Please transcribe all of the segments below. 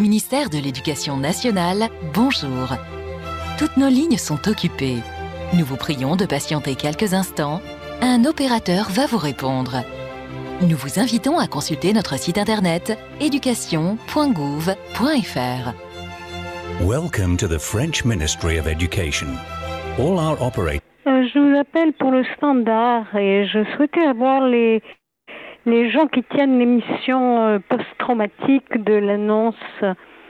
Ministère de l'Éducation nationale, bonjour. Toutes nos lignes sont occupées. Nous vous prions de patienter quelques instants. Un opérateur va vous répondre. Nous vous invitons à consulter notre site internet éducation.gouv.fr. Welcome to the French Ministry of Education. All our operators. Euh, je vous appelle pour le standard et je souhaitais avoir les, les gens qui tiennent l'émission euh, post-traumatique de l'annonce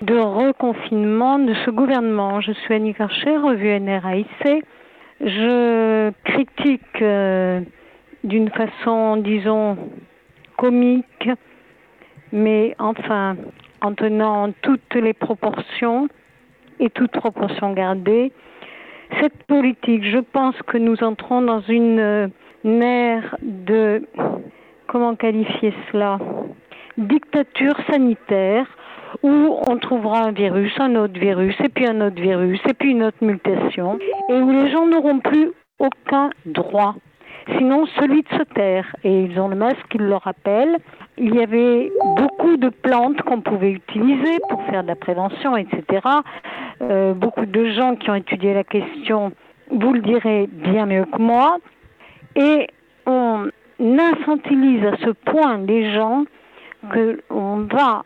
de reconfinement de ce gouvernement. Je suis Annie Carcher, revue NRAIC. Je critique euh, d'une façon, disons, comique, mais enfin, en tenant toutes les proportions et toutes proportions gardées, cette politique, je pense que nous entrons dans une euh, ère de, comment qualifier cela, dictature sanitaire où on trouvera un virus, un autre virus, et puis un autre virus, et puis une autre mutation, et où les gens n'auront plus aucun droit, sinon celui de se taire. Et ils ont le masque qui le rappelle. Il y avait beaucoup de plantes qu'on pouvait utiliser pour faire de la prévention, etc. Euh, beaucoup de gens qui ont étudié la question vous le direz bien mieux que moi. Et on infantilise à ce point les gens qu'on va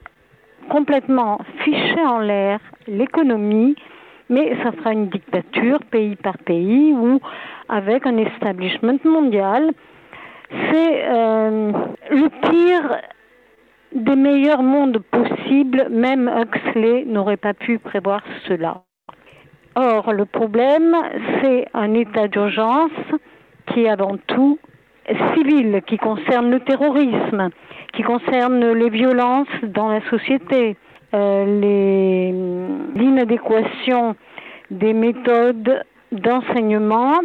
complètement ficher en l'air l'économie, mais ça fera une dictature pays par pays ou avec un establishment mondial. C'est euh, le pire des meilleurs mondes possibles, même Huxley n'aurait pas pu prévoir cela. Or, le problème, c'est un état d'urgence qui est avant tout civil, qui concerne le terrorisme, qui concerne les violences dans la société, euh, l'inadéquation des méthodes d'enseignement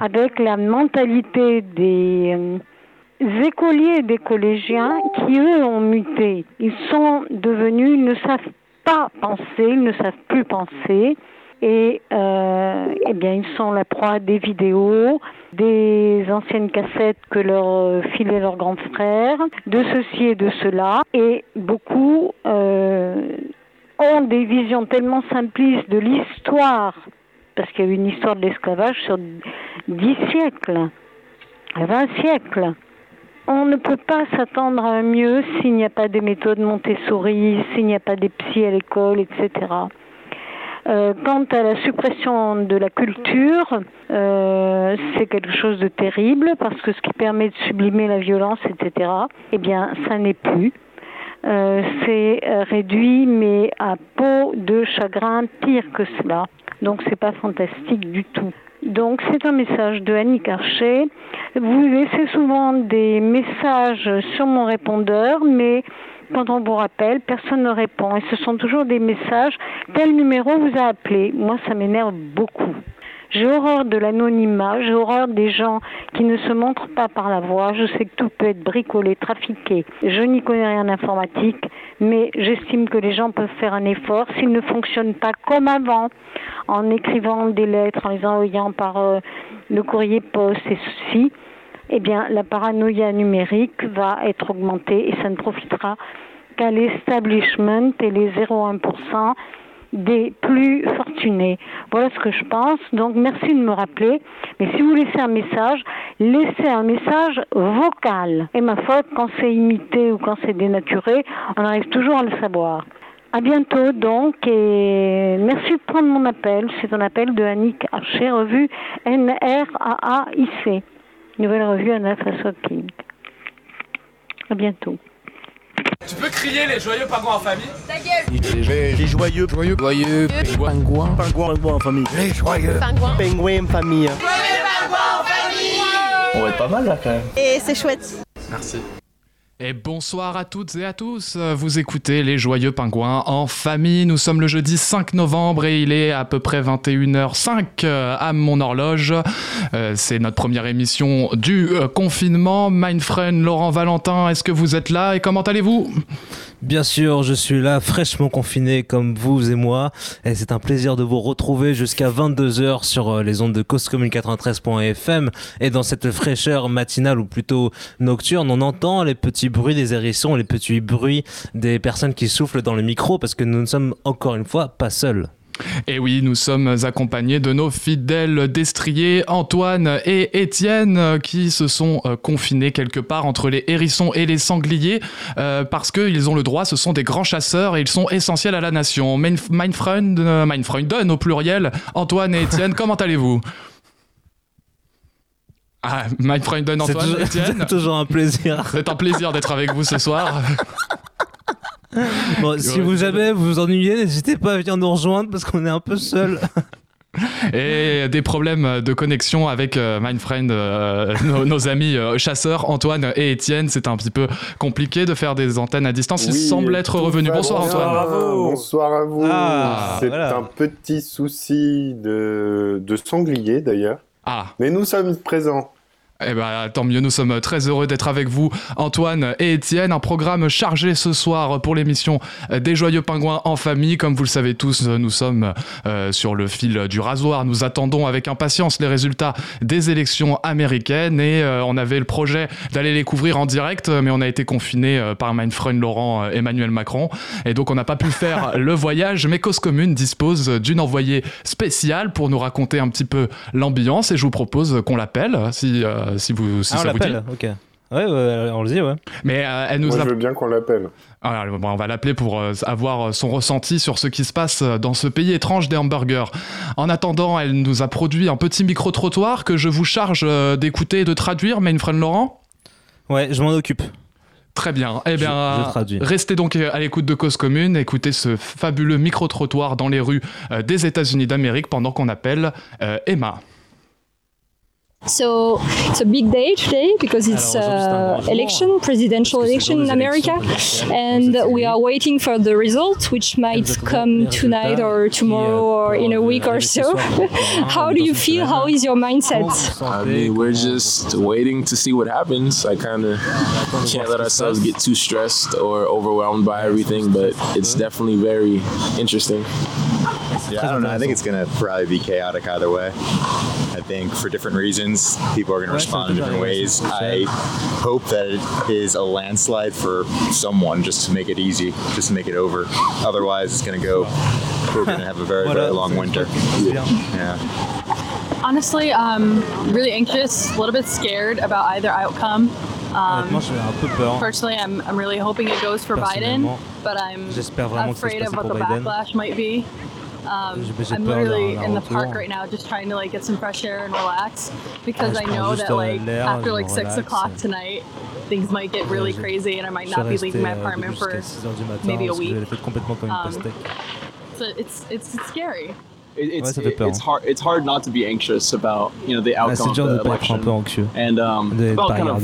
avec la mentalité des euh, écoliers des collégiens qui, eux, ont muté. Ils sont devenus, ils ne savent pas penser, ils ne savent plus penser et euh, eh bien ils sont la proie des vidéos, des anciennes cassettes que leur euh, filaient leurs grands frères, de ceci et de cela, et beaucoup euh, ont des visions tellement simplistes de l'histoire, parce qu'il y a eu une histoire de l'esclavage sur dix siècles, vingt siècles. On ne peut pas s'attendre à un mieux s'il n'y a pas des méthodes Montessori, s'il n'y a pas des psys à l'école, etc. Euh, quant à la suppression de la culture, euh, c'est quelque chose de terrible parce que ce qui permet de sublimer la violence, etc., eh bien, ça n'est plus. Euh, c'est réduit, mais à peau de chagrin, pire que cela. Donc, c'est pas fantastique du tout. Donc, c'est un message de Annie Carcher. Vous laissez souvent des messages sur mon répondeur, mais quand on vous rappelle, personne ne répond. Et ce sont toujours des messages, tel numéro vous a appelé. Moi, ça m'énerve beaucoup. J'ai horreur de l'anonymat, j'ai horreur des gens qui ne se montrent pas par la voix. Je sais que tout peut être bricolé, trafiqué. Je n'y connais rien en informatique, mais j'estime que les gens peuvent faire un effort s'ils ne fonctionnent pas comme avant, en écrivant des lettres, en les envoyant par euh, le courrier poste et ceci eh bien, la paranoïa numérique va être augmentée et ça ne profitera qu'à l'establishment et les 0,1% des plus fortunés. Voilà ce que je pense. Donc, merci de me rappeler. Mais si vous laissez un message, laissez un message vocal. Et ma faute, quand c'est imité ou quand c'est dénaturé, on arrive toujours à le savoir. À bientôt donc et merci de prendre mon appel. C'est un appel de Annick Archer, revue NRAAIC. Nouvelle revue Anna King. À bientôt. Tu peux crier les joyeux pingouins en famille Ta gueule les, joyeux, joyeux, joyeux, pingouins, pingouins, pingouins en famille. Les joyeux pingouins, pingouins en famille. Joyeux pingouins en famille On va être pas mal là quand même. Et c'est chouette. Merci. Et bonsoir à toutes et à tous. Vous écoutez les Joyeux Pingouins en famille. Nous sommes le jeudi 5 novembre et il est à peu près 21h05 à mon horloge. Euh, c'est notre première émission du euh, confinement. My friend Laurent Valentin, est-ce que vous êtes là et comment allez-vous? Bien sûr, je suis là fraîchement confiné comme vous et moi et c'est un plaisir de vous retrouver jusqu'à 22h sur euh, les ondes de Coscommune 93.fm et dans cette fraîcheur matinale ou plutôt nocturne, on entend les petits bruits des hérissons, les petits bruits des personnes qui soufflent dans le micro, parce que nous ne sommes encore une fois pas seuls. Et oui, nous sommes accompagnés de nos fidèles destriers Antoine et Étienne qui se sont euh, confinés quelque part entre les hérissons et les sangliers euh, parce qu'ils ont le droit, ce sont des grands chasseurs et ils sont essentiels à la nation. Mein, mein Freund, euh, au pluriel, Antoine et Étienne, comment allez-vous? Ah, mein Freunden, C'est Antoine, toujours, Étienne? c'est toujours un plaisir. C'est un plaisir d'être avec vous ce soir. Bon, si vous jamais vous vous ennuyez, n'hésitez pas à venir nous rejoindre parce qu'on est un peu seuls. Et des problèmes de connexion avec euh, mein Friend, euh, nos, nos amis euh, chasseurs, Antoine et Étienne. C'est un petit peu compliqué de faire des antennes à distance. Ils Oui, semblent être revenus. Bonsoir bien. Antoine. Bonsoir à vous. Ah, C'est voilà. un petit souci de, de sanglier d'ailleurs. Ah, Mais nous sommes présents. Eh ben, tant mieux, nous sommes très heureux d'être avec vous, Antoine et Étienne. Un programme chargé ce soir pour l'émission des Joyeux Pingouins en famille. Comme vous le savez tous, nous sommes euh, sur le fil du rasoir. Nous attendons avec impatience les résultats des élections américaines et euh, on avait le projet d'aller les couvrir en direct, mais on a été confiné euh, par mein Freund Laurent euh, Emmanuel Macron et donc on n'a pas pu faire le voyage. Mais Cause Commune dispose d'une envoyée spéciale pour nous raconter un petit peu l'ambiance et je vous propose qu'on l'appelle si, si, vous, si ah, on ça vous dit. ok. Ouais, ouais, on le dit, ouais. Mais euh, elle nous Moi, a je veux bien qu'on l'appelle. ah, bon, on va l'appeler pour euh, avoir son ressenti sur ce qui se passe euh, dans ce pays étrange des hamburgers. En attendant, elle nous a produit un petit micro-trottoir que je vous charge euh, d'écouter et de traduire, Mainfriend Laurent. Ouais, je m'en occupe. Très bien. Eh Je- bien, je traduis. restez donc à l'écoute de Cause Commune, écoutez ce fabuleux micro-trottoir dans les rues euh, des États-Unis d'Amérique pendant qu'on appelle euh, Emma. So it's a big day today because it's Alors, aujourd'hui, c'est un grand uh, election, presidential parce que c'est election in America, élections présidentielles aux and we are waiting for the results, which might come tonight or tomorrow or in a week or so. How do you feel? How is your mindset? Comment vous vous I mean, we're just waiting to see what happens. I kind of can't let ourselves get too stressed or overwhelmed by everything, but it's definitely very interesting. Yeah, I don't know. I think it's going to probably be chaotic either way. I think for different reasons, people are going to respond in different ways. I hope that it is a landslide for someone just to make it easy, just to make it over. Otherwise, it's going to go. We're going to have a very, very long winter. Yeah. Honestly, I'm really anxious, a little bit scared about either outcome. Honnêtement, j'ai un peu peur. Personally, I'm, I'm really hoping it goes for Biden, but I'm j'espère vraiment que afraid of what the backlash might be. Um, J'ai- j'ai I'm literally in the park right now, just trying to like get some fresh air and relax because I know that like after like six o'clock tonight, things might get really crazy, and I might not be leaving my apartment for. jusqu'à 6h du matin maybe a week. j'avais fait complètement comme une Um. So it's it's, it's scary. It, it's Ouais, ça fait peur, it's hard it's hard not to be anxious about you know the outcome of the pas être un peu election and um about kind of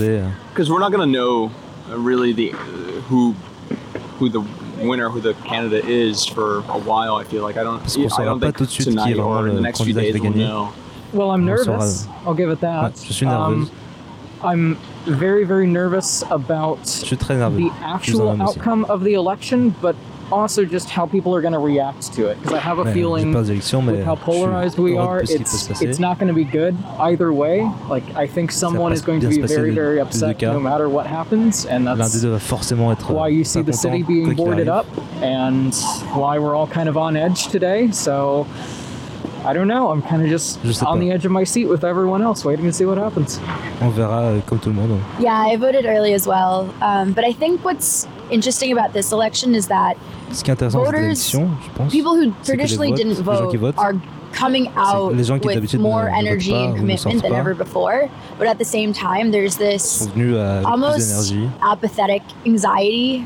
because we're not gonna know uh, really the uh, who who the winner who the candidate is for a while. I feel like I don't Parce I don't think tout de qui tonight or in the next few days we'll know. Well, I'm nervous. I'll give it that. Ouais, je suis nerveuse. Um, I'm very, very nervous about Je suis très nerveux. the Je suis un actual homme aussi. outcome of the election, but also just how people are going to react to it. Because I have a feeling peur des élections, mais with how polarized we are, de ce qui peut it's it's not going to be good either way. Like I think someone is going to be very, very upset no matter what happens, and that's va forcément être why you see the city being boarded up, and why we're all kind of on edge today. So. I don't know. I'm kind of just on pas. the edge of my seat with everyone else, waiting to see what happens. On verra euh, comme tout le monde. Yeah, I voted early as well. Um, but I think what's interesting about this election is that Ce qui est intéressant Voters- je pense, people who c'est que les traditionally votes- didn't les gens qui vote votent, are coming out les gens qui with more ne- ne votent energy pas and commitment than pas. ever before. But at the same time, there's this sont venus à avec plus almost apathetic anxiety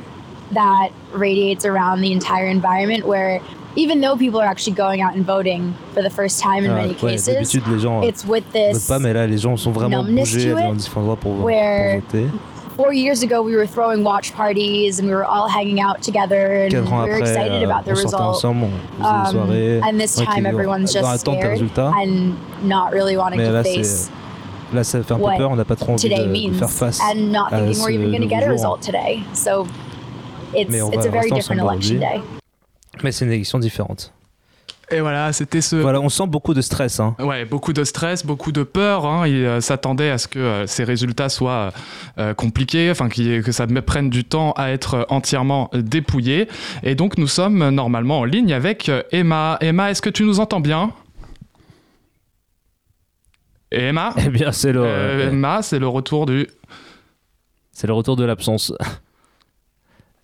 that radiates around the entire environment where even though people are actually going out and voting for the first time in Ah, many ouais, cases, les gens it's with votent this pas, mais là les gens sont vraiment numbness bougés to dans it, différents endroits pour, pour where voter. four years ago we were throwing watch parties and we were all hanging out together and we were après, excited euh, about the result. ensemble, on Um, soirées. and this time everyone's just scared and not really wanting Mais to là, face là, ça fait un peu peur. On n'a pas trop envie de, de means faire face and not à thinking ce we're even going to nouveau get a jour. result today. So it's Mais on it's va a very different election day. Mais c'est une élection différente. Et voilà, c'était ce. Voilà, on sent beaucoup de stress. Hein. Ouais, beaucoup de stress, beaucoup de peur. Hein. Il euh, s'attendait à ce que euh, ces résultats soient euh, compliqués, enfin que ça prenne du temps à être entièrement dépouillé. Et donc nous sommes normalement en ligne avec Emma. Emma, est-ce que tu nous entends bien? Emma? Eh bien, c'est le, Emma, c'est le retour du. c'est le retour de l'absence.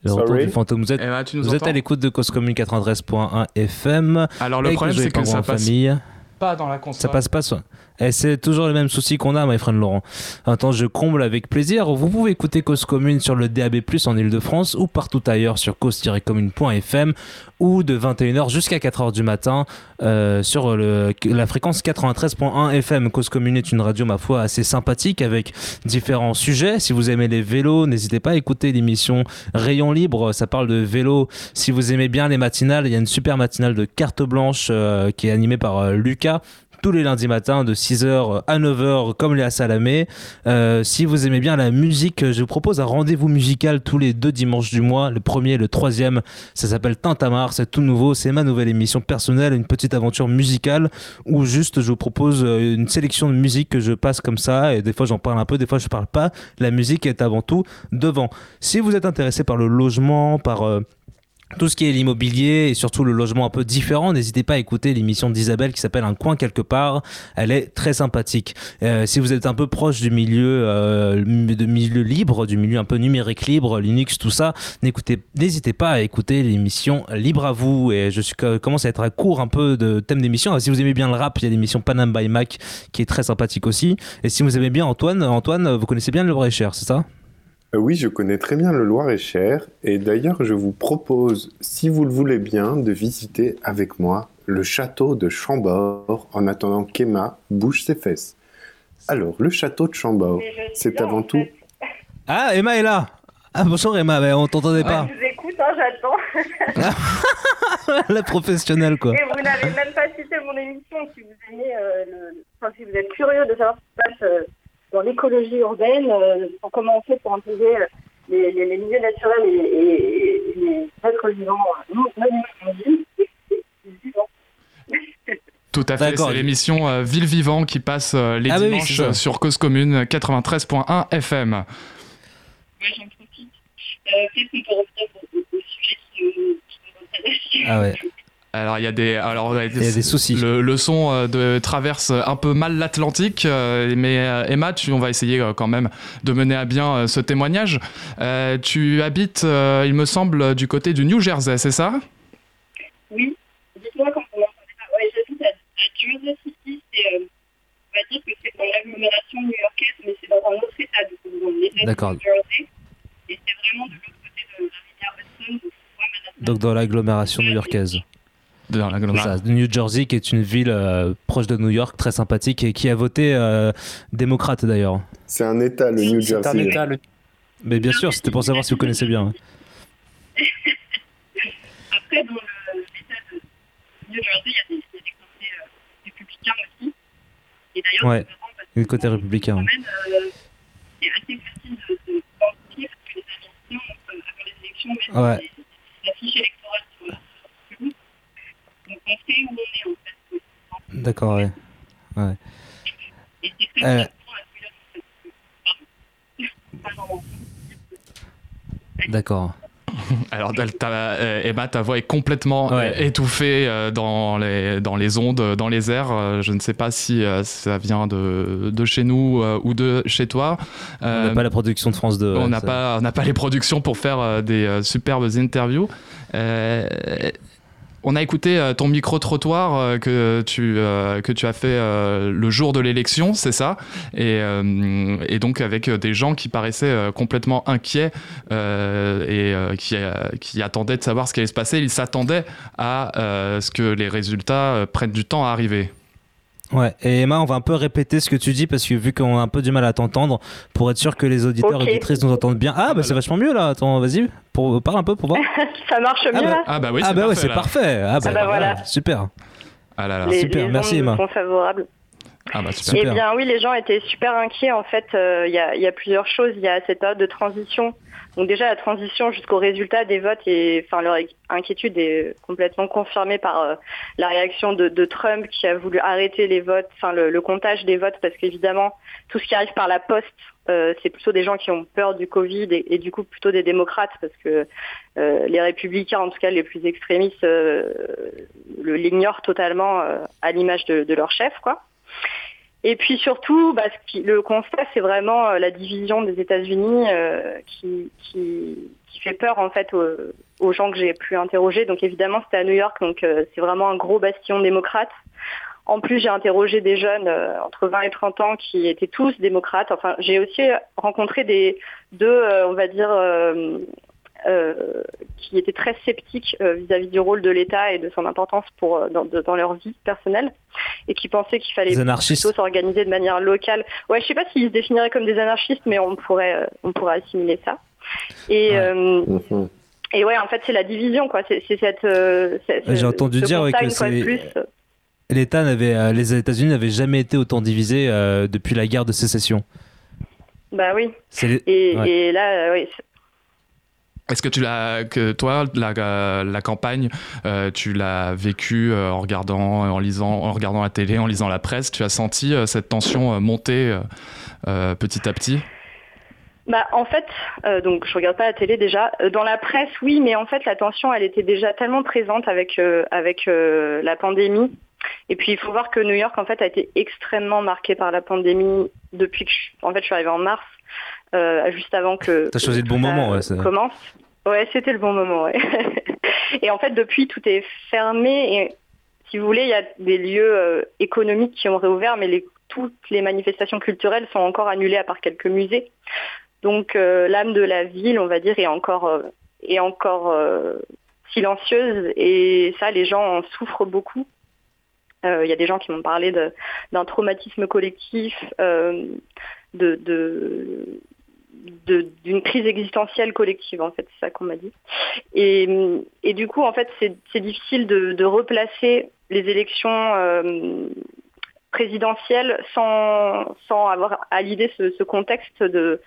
Le retour Sorry. du fantôme. Vous êtes, tu nous vous êtes à l'écoute de Cause Commune 93.1 FM. Alors, le problème, c'est que en ça passe famille. Pas dans la console. Ça passe pas, ça. Et c'est toujours le même souci qu'on a, my friend Laurent. Attends, je comble avec plaisir. Vous pouvez écouter Cause Commune sur le DAB+, en Ile-de-France, ou partout ailleurs sur cause-commune.fm, ou de 21h jusqu'à 4h du matin euh, sur le, la fréquence 93.1 FM. Cause Commune est une radio, ma foi, assez sympathique, avec différents sujets. Si vous aimez les vélos, n'hésitez pas à écouter l'émission Rayon Libre. Ça parle de vélo. Si vous aimez bien les matinales, il y a une super matinale de carte blanche euh, qui est animée par euh, Lucas tous les lundis matins de 6h à 9h comme Léa Salamé. Euh, si vous aimez bien la musique, je vous propose un rendez-vous musical tous les deux dimanches du mois, le premier et le troisième. Ça s'appelle Tintamarre, c'est tout nouveau, c'est ma nouvelle émission personnelle, une petite aventure musicale où juste je vous propose euh, une sélection de musique que je passe comme ça et des fois j'en parle un peu, des fois je parle pas. La musique est avant tout devant. Si vous êtes intéressé par le logement, par... euh, tout ce qui est l'immobilier et surtout le logement un peu différent, n'hésitez pas à écouter l'émission d'Isabelle qui s'appelle Un coin quelque part. Elle est très sympathique. Euh, si vous êtes un peu proche du milieu, euh, de milieu libre, du milieu un peu numérique libre, Linux, tout ça, n'hésitez pas à écouter l'émission Libre à vous. Et je suis, commence à être à court un peu de thème d'émission. Si vous aimez bien le rap, il y a l'émission Panam by Mac qui est très sympathique aussi. Et si vous aimez bien Antoine, Antoine, vous connaissez bien le vrai cher, c'est ça? Euh, Oui, je connais très bien le Loir-et-Cher et d'ailleurs je vous propose, si vous le voulez bien, de visiter avec moi le château de Chambord en attendant qu'Emma bouge ses fesses. Alors, le château de Chambord, c'est avant tout... Ah, Emma est là Ah bonjour Emma, mais on t'entendait pas. Je vous écoute, hein, j'attends. La professionnelle quoi. Et vous n'avez même pas cité mon émission. Si vous aimez, euh, le- enfin, si vous êtes curieux de savoir ce qui se passe euh, dans l'écologie urbaine, euh, pour comment on fait pour intégrer euh, les, les- les milieux naturels et, et- et les êtres vivants euh, non. Tout à fait, c'est l'émission euh, Ville Vivant qui passe euh, les Ah oui, oui, dimanches euh, sur Cause Commune 93.1 FM. Ouais, j'en profite. Euh, Peut-être peut revenir au, sujet qui nous, qui nous intéresse. Ah ouais. Alors il y a des, alors Il y a des soucis. Le, le son euh, de traverse un peu mal l'Atlantique, euh, mais euh, Emma, tu, on va essayer quand même de mener à bien ce témoignage. Euh, tu habites, il me semble, du côté du New Jersey, c'est ça? Oui, dites-moi quand vous m'entendez pas. Ouais, j'habite à, à Jersey City, c'est, on va dire que c'est dans l'agglomération new-yorkaise, mais c'est dans un autre état, du coup, dans l'état D'accord. de New Jersey. Et c'est vraiment de l'autre côté de la rivière Hudson, donc. Donc dans l'agglomération new-yorkaise. Dans. C'est ça, New Jersey, qui est une ville euh, proche de New York, très sympathique, et qui a voté euh, démocrate d'ailleurs. C'est un état, le New C'est un Jersey. état, le- Mais bien sûr, c'était pour savoir si vous connaissez bien. Après, dans le- l'état de New Jersey, il y a des, des côtés euh, républicains aussi. Et d'ailleurs, Ouais, le côté républicain. quand même, euh, c'est assez facile de, de parce que les Américains, euh, avant les élections, mettent Ouais. des, des affiches électorales sur la sur le Donc on sait où on est en fait. D'accord, ouais. ouais. Et c'est très Euh. D'accord. Alors euh, Emma, ta voix est complètement Ouais. euh, étouffée euh, dans, les, dans les ondes, dans les airs. Je ne sais pas si ça vient de, de chez nous ou de chez toi. On Euh, n'a pas la production de France 2. on n'a pas, on n'a pas les productions pour faire des superbes interviews. On a écouté euh, ton micro-trottoir euh, que, tu, euh, que tu as fait le jour de l'élection, c'est ça? Et, donc avec des gens qui paraissaient complètement inquiets et qui, qui attendaient de savoir ce qui allait se passer. Ils s'attendaient à ce que les résultats prennent du temps à arriver. Ouais, et Emma, on va un peu répéter ce que tu dis parce que vu qu'on a un peu du mal à t'entendre, pour être sûr que les auditeurs et auditrices nous entendent bien. Ah, bah c'est vachement mieux là. Attends, vas-y, pour... parle un peu pour voir. Ça marche mieux Ah bah, là Ah bah oui, ah c'est bah ouais, parfait, c'est là. parfait. Ah bah, Ah bah voilà. voilà, super. Ah là là. les, super, les merci, Emma. sont favorables. Ah bah super. Eh bien oui, les gens étaient super inquiets. En fait, euh, il y, a, il y a plusieurs choses. Il y a cette période de transition Donc déjà la transition jusqu'au résultat des votes et enfin leur inquiétude est complètement confirmée par euh, la réaction de, Trump qui a voulu arrêter les votes, enfin le, comptage des votes parce qu'évidemment tout ce qui arrive par la poste euh, c'est plutôt des gens qui ont peur du Covid et, du coup plutôt des démocrates parce que euh, les républicains, en tout cas les plus extrémistes, l'ignorent totalement à l'image de, de leur chef, quoi. Et puis surtout, bah, le constat, c'est vraiment euh, la division des États-Unis euh, qui, fait peur en fait aux, gens que j'ai pu interroger. Donc évidemment, c'était à New York, donc euh, c'est vraiment un gros bastion démocrate. En plus, j'ai interrogé des jeunes entre 20 et 30 ans qui étaient tous démocrates. Enfin, j'ai aussi rencontré des deux, on va dire, euh, qui étaient très sceptiques euh, vis-à-vis du rôle de l'État et de son importance pour euh, dans, de- dans leur vie personnelle et qui pensaient qu'il fallait plutôt s'organiser de manière locale. Ouais, je sais pas s'ils se définiraient comme des anarchistes, mais on pourrait on pourrait assimiler ça. Et euh, et ouais, en fait, c'est la division, quoi. C'est cette. J'ai entendu ce dire, ouais, que c'est- L'État n'avait, les États-Unis n'avaient jamais été autant divisés euh, depuis la guerre de sécession. Bah oui. Et, ouais. et là, euh, oui. Est-ce que tu l'as, que toi, la, euh, campagne, euh, tu l'as vécue euh, en regardant, en lisant, en regardant la télé, en lisant la presse? Tu as senti cette tension monter petit à petit? Bah, en fait, donc je regarde pas la télé déjà. Dans la presse, oui, mais en fait, la tension, elle était déjà tellement présente avec avec la pandémie. Et puis, il faut voir que New York, en fait, a été extrêmement marqué par la pandémie depuis que, je, en fait, je suis arrivée en mars, juste avant que. T'as choisi le bon ça, moment, ouais, euh, c'est- Commence. Ouais, c'était le bon moment, ouais. et en fait, depuis, tout est fermé et si vous voulez, il y a des lieux euh, économiques qui ont réouvert, mais les, toutes les manifestations culturelles sont encore annulées à part quelques musées. Donc euh, l'âme de la ville, on va dire, est encore, euh, est encore euh, silencieuse et ça, les gens en souffrent beaucoup. Euh, Il y a des gens qui m'ont parlé d'un traumatisme collectif, euh, de- d'une crise existentielle collective, en fait, c'est ça qu'on m'a dit. Et, et du coup, en fait, c'est difficile de, de replacer les élections euh, présidentielles sans, sans avoir à l'idée ce, ce contexte de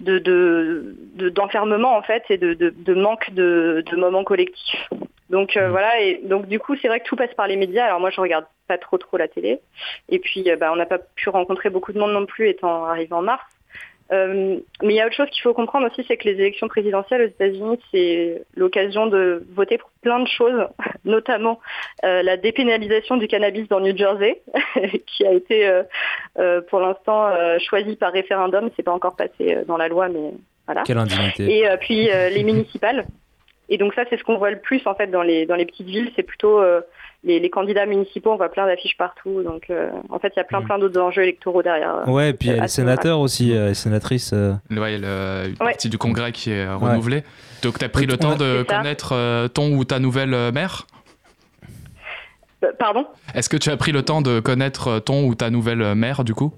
de- de- de- d'enfermement en fait et de, manque de, de moments collectifs. Donc euh, voilà et donc du coup c'est vrai que tout passe par les médias. Alors moi je regarde pas trop trop la télé et puis euh, bah, on n'a pas pu rencontrer beaucoup de monde non plus étant arrivé en mars. Euh, mais il y a autre chose qu'il faut comprendre aussi, c'est que les élections présidentielles aux États-Unis, c'est l'occasion de voter pour plein de choses, notamment euh, la dépénalisation du cannabis dans New Jersey, qui a été euh, euh, pour l'instant euh, choisie par référendum. C'est pas encore passé dans la loi, mais voilà. Quelle indignité. Et puis euh, les municipales. Et donc ça, c'est ce qu'on voit le plus en fait dans les dans les petites villes. C'est plutôt euh, les, les candidats municipaux. On voit plein d'affiches partout. Donc euh, en fait, il y a plein plein d'autres enjeux électoraux derrière. euh, Ouais, et puis il y a les sénateurs aussi, euh, les sénatrices. euh. Ouais, le, une Ouais. partie du congrès qui est renouvelée. Donc, tu as pris le temps de connaître euh, ton ou ta nouvelle mère Euh, Pardon? Est-ce que tu as pris le temps de connaître ton ou ta nouvelle mère, du coup?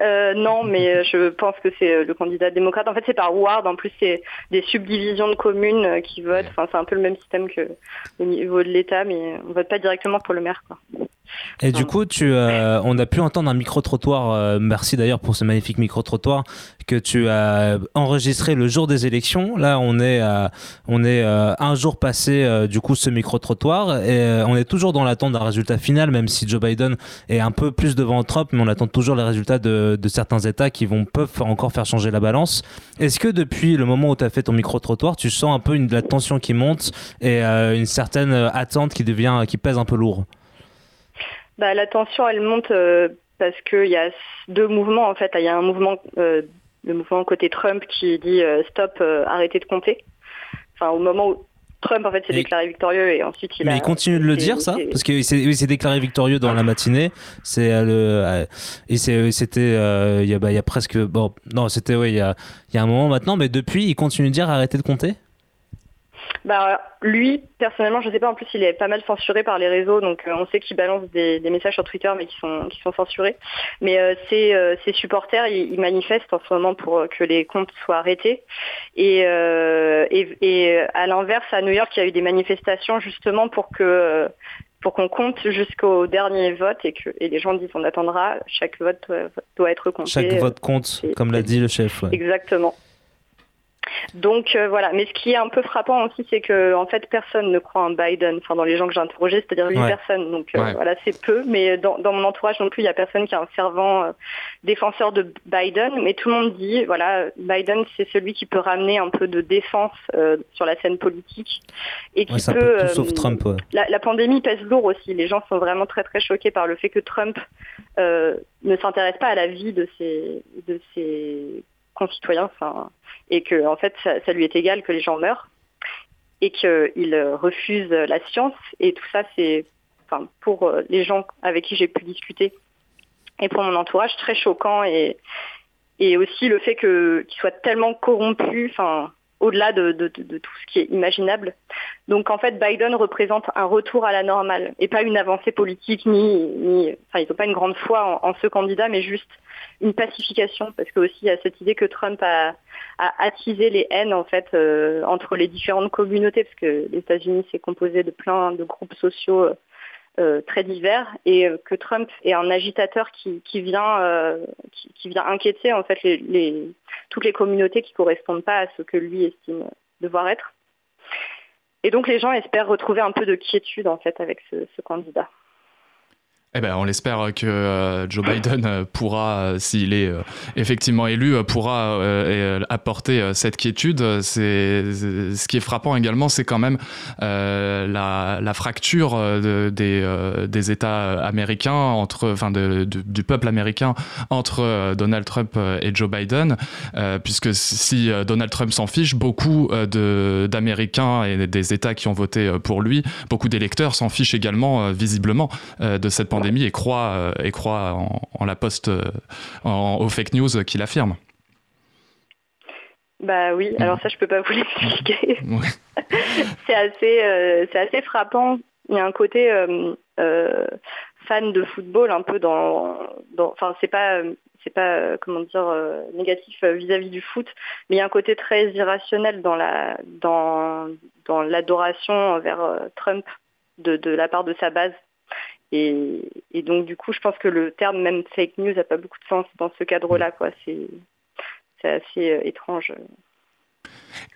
Euh, non, mais euh, je pense que c'est euh, le candidat démocrate. En fait, c'est par ward. En plus, c'est des subdivisions de communes qui votent. Enfin, c'est un peu le même système que au niveau de l'État, mais on vote pas directement pour le maire. Quoi. Et du coup, tu, euh, on a pu entendre un micro-trottoir, euh, merci d'ailleurs pour ce magnifique micro-trottoir, que tu as enregistré le jour des élections. Là, on est, à- on est euh, un jour passé euh, du coup ce micro-trottoir et euh, on est toujours dans l'attente d'un résultat final, même si Joe Biden est un peu plus devant Trump, mais on attend toujours les résultats de, de certains États qui vont peuvent encore faire changer la balance. Est-ce que depuis le moment où tu as fait ton micro-trottoir, tu sens un peu une, de la tension qui monte et euh, une certaine euh, attente qui devient, qui pèse un peu lourd? Bah, la tension, elle monte euh, parce qu'il y a deux mouvements. En fait, il y a un mouvement, euh, le mouvement côté Trump qui dit euh, stop, arrêtez de compter. Enfin, au moment où Trump en fait s'est déclaré victorieux et ensuite il Mais a. il continue de le dire, ça Parce qu'il s'est déclaré victorieux dans la matinée. C'est euh, le. et c'était. euh, Il y, a- bah, il y a presque. Bon, non, c'était. Ouais, il y a, il y a un moment maintenant, mais depuis, il continue de dire arrêtez de compter? Bah, lui, personnellement, je sais pas. En plus, il est pas mal censuré par les réseaux, donc euh, on sait qu'il balance des, des messages sur Twitter, mais qui sont qui sont censurés. Mais euh, ses, euh, ses supporters, ils, ils manifestent en ce moment pour que les comptes soient arrêtés. Et, et, et à l'inverse, à New York, il y a eu des manifestations justement pour que pour qu'on compte jusqu'au dernier vote et que et les gens disent on attendra. Chaque vote doit, doit être compté. Chaque vote compte, comme l'a dit le chef. ouais. Exactement. Donc euh, voilà, mais ce qui est un peu frappant aussi, c'est que en fait personne ne croit en Biden. Enfin, dans les gens que j'ai interrogés, c'est-à-dire une Ouais. personne. Donc euh, Ouais. voilà, c'est peu. Mais dans, dans mon entourage non plus, il y a personne qui est un fervent euh, défenseur de Biden. Mais tout le monde dit, voilà, Biden, c'est celui qui peut ramener un peu de défense euh, sur la scène politique et qui Ouais, peut. tout euh, sauf Trump. ouais. la, la pandémie pèse lourd aussi. Les gens sont vraiment très très choqués par le fait que Trump euh, ne s'intéresse pas à la vie de ses, de ses concitoyens, et que en fait ça, lui est égal que les gens meurent, et qu'il euh, refuse la science. Et tout ça, c'est, pour euh, les gens avec qui j'ai pu discuter et pour mon entourage, très choquant et et aussi le fait qu'il soit tellement corrompu, enfin au-delà de, tout ce qui est imaginable. Donc en fait, Biden représente un retour à la normale et pas une avancée politique ni, ni enfin ils n'ont pas une grande foi en, ce candidat, mais juste une pacification parce que aussi il y a cette idée que Trump a, attisé les haines en fait euh, entre les différentes communautés parce que les États-Unis c'est composé de plein de groupes sociaux euh, très divers et euh, que Trump est un agitateur qui, euh, vient inquiéter en fait toutes les communautés qui correspondent pas à ce que lui estime devoir être. Et donc les gens espèrent retrouver un peu de quiétude en fait avec ce candidat. Eh ben, on l'espère que euh, Joe Biden euh, pourra, euh, s'il est effectivement élu, pourra apporter cette quiétude. C'est ce qui est frappant également, c'est quand même la, fracture de- des, États américains entre, enfin, du peuple américain entre Donald Trump et Joe Biden, puisque si Donald Trump s'en fiche, beaucoup d'Américains et des États qui ont voté pour lui, beaucoup d'électeurs s'en fichent également visiblement de cette pandémie et croient, euh, et croient en, en la poste, euh, en, aux fake news qu'il affirme. Bah oui, alors ça je peux pas vous l'expliquer. c'est assez, euh, c'est assez frappant. Il y a un côté euh, euh, fan de football un peu dans, enfin c'est pas, c'est pas comment dire négatif vis-à-vis du foot, mais il y a un côté très irrationnel dans la, dans, dans l'adoration envers Trump de, de la part de sa base. Et, et donc du coup, je pense que le terme même fake news a pas beaucoup de sens dans ce cadre-là, quoi. C'est, assez euh, étrange.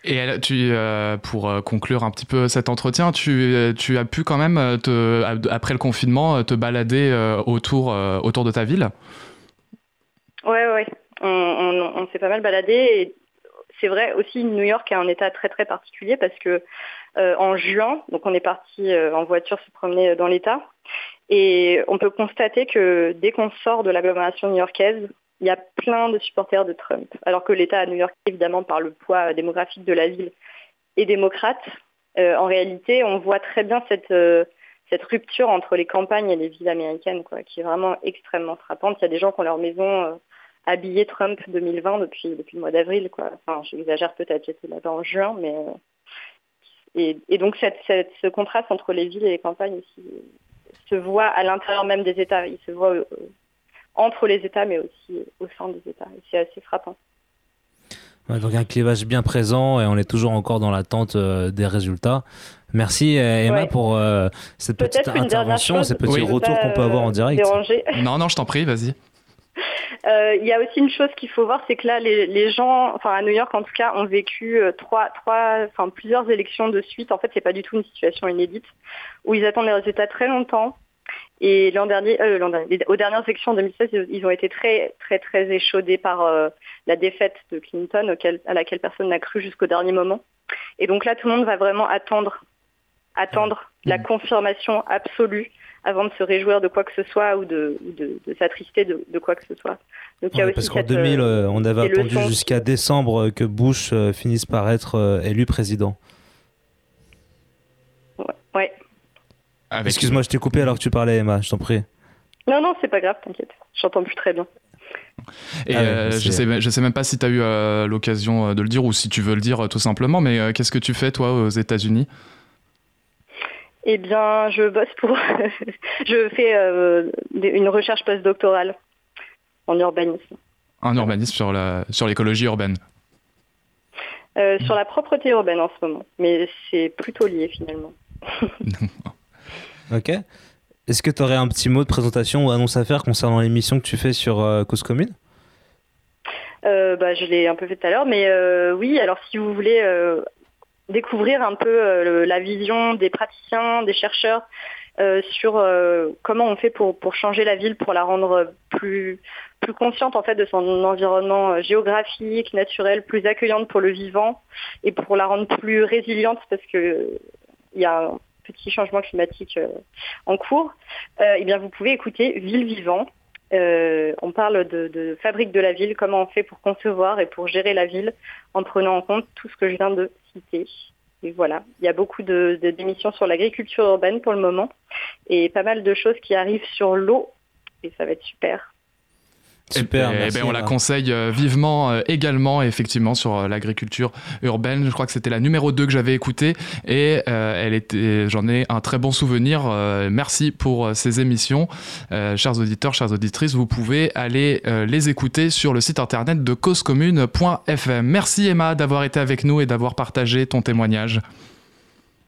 Et elle- tu, euh, pour euh, conclure un petit peu cet entretien, tu, tu as pu quand même, te, après le confinement, te balader autour, autour de ta ville? Ouais, ouais. On, on, on s'est pas mal baladé. Et c'est vrai aussi, New York est un état très très particulier parce que euh, en juin, donc on est parti en voiture se promener dans l'état, et on peut constater que dès qu'on sort de l'agglomération new-yorkaise, il y a plein de supporters de Trump. Alors que l'État à New York, évidemment, par le poids euh, démographique de la ville, est démocrate. Euh, en réalité, on voit très bien cette, euh, cette rupture entre les campagnes et les villes américaines, quoi, qui est vraiment extrêmement frappante. Il y a des gens qui ont leur maison habillée Trump 2020 depuis, le mois d'avril. Quoi. Enfin, j'exagère peut-être, j'étais là-bas en juin, mais... et, et donc cette, cette- ce contraste entre les villes et les campagnes aussi se voit à l'intérieur même des États. Il se voit euh, entre les États, mais aussi au sein des États. Et c'est assez frappant. Ouais, donc un clivage bien présent et on est toujours encore dans l'attente euh, des résultats. Merci euh, Emma Ouais. pour euh, cette petite intervention, chose, ces petits retours qu'on peut avoir en euh, direct. déranger. Non, non, je t'en prie, vas-y. Euh, Il y a aussi une chose qu'il faut voir, c'est que là, les, les gens, enfin à New York en tout cas, ont vécu euh, trois, trois, enfin plusieurs élections de suite. En fait, c'est pas du tout une situation inédite où ils attendent les résultats très longtemps. Et l'an dernier, euh, dernier, aux dernières élections en 2016, ils- ont été très, très, très échaudés par euh, la défaite de Clinton, auquel- à laquelle personne n'a cru jusqu'au dernier moment. Et donc là, tout le monde va vraiment attendre, attendre la confirmation absolue avant de se réjouir de quoi que ce soit ou de, de, de s'attrister de, de quoi que ce soit. Donc il y a Ouais, aussi parce qu'en cette, 2000, euh, euh, on avait attendu jusqu'à décembre que Bush euh, finisse par être euh, élu président. Ouais. Excuse-moi, je t'ai coupé alors que tu parlais, Emma, je t'en prie. Non, non, c'est pas grave, t'inquiète. J'entends plus très bien. Et Ah ouais, euh, je, sais, je sais même pas si tu as eu euh, l'occasion euh, de le dire ou si tu veux le dire euh, tout simplement, mais euh, qu'est-ce que tu fais toi aux États-Unis? Eh bien, je bosse pour. je fais euh, une recherche postdoctorale en urbanisme. En urbanisme sur la sur l'écologie urbaine. Euh, sur la propreté urbaine en ce moment. Mais c'est plutôt lié finalement. Ok. Est-ce que tu aurais un petit mot de présentation ou annonce à faire concernant l'émission que tu fais sur euh, Cause Commune? Euh, bah, je l'ai un peu fait tout à l'heure, mais euh, oui, alors si vous voulez euh, découvrir un peu euh, la vision des praticiens, des chercheurs euh, sur euh, comment on fait pour, changer la ville, pour la rendre plus, plus consciente en fait de son environnement géographique, naturel, plus accueillante pour le vivant et pour la rendre plus résiliente parce que il y a un petit changement climatique en cours, eh bien vous pouvez écouter Ville Vivant. On parle de fabrique de la ville, comment on fait pour concevoir et pour gérer la ville en prenant en compte tout ce que je viens de Et voilà, il y a beaucoup d'émissions sur l'agriculture urbaine pour le moment. Et pas mal de choses qui arrivent sur l'eau. Et ça va être super. Super, Eh merci, ben, on la conseille euh, vivement euh, également, effectivement, sur euh, l'agriculture urbaine. Je crois que c'était la numéro 2 que j'avais écoutée et euh, elle était, j'en ai un très bon souvenir. Euh, merci pour ces émissions. Euh, chers auditeurs, chères auditrices, vous pouvez aller euh, les écouter sur le site internet de causecommune.fm. Merci Emma d'avoir été avec nous et d'avoir partagé ton témoignage.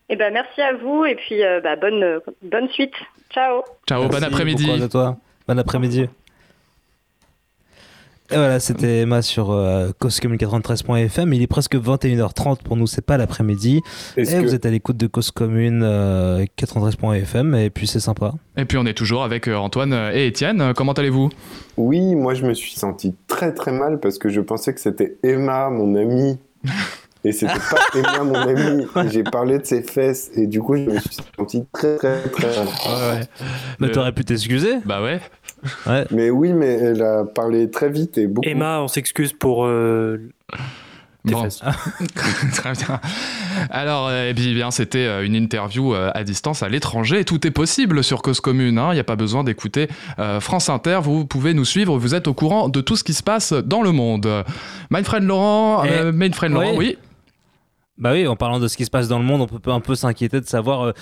Et ben merci à vous et puis euh, bah, bonne, bonne suite. Ciao Ciao, bon Merci, après-midi. bon courage à toi. Bon après-midi. Et voilà, c'était Emma sur euh, causecommune93.fm. Il est presque 21h30 pour nous, c'est pas l'après-midi. Et que- vous êtes à l'écoute de Cause Commune euh, 93.fm et puis c'est sympa. Et puis on est toujours avec euh, Antoine et Étienne. Comment allez-vous? Oui, moi je me suis senti très très mal parce que je pensais que c'était Emma, mon amie. Et c'était pas Emma, mon amie. J'ai parlé de ses fesses et du coup je me suis senti très très très mal. Mais t'aurais pu t'excuser Bah ouais. Mais oui, mais elle a parlé très vite et beaucoup. Emma, on s'excuse pour. euh, tes Bon. fesses. Très bien. Alors, euh, eh bien, c'était euh, une interview à distance à l'étranger. Tout est possible sur Cause Commune. hein. Il n'y a pas besoin d'écouter euh, France Inter. Vous pouvez nous suivre. Vous êtes au courant de tout ce qui se passe dans le monde. My friend Laurent, Eh, euh, my friend Laurent, oui. Bah oui, en parlant de ce qui se passe dans le monde, on peut un peu s'inquiéter de savoir euh,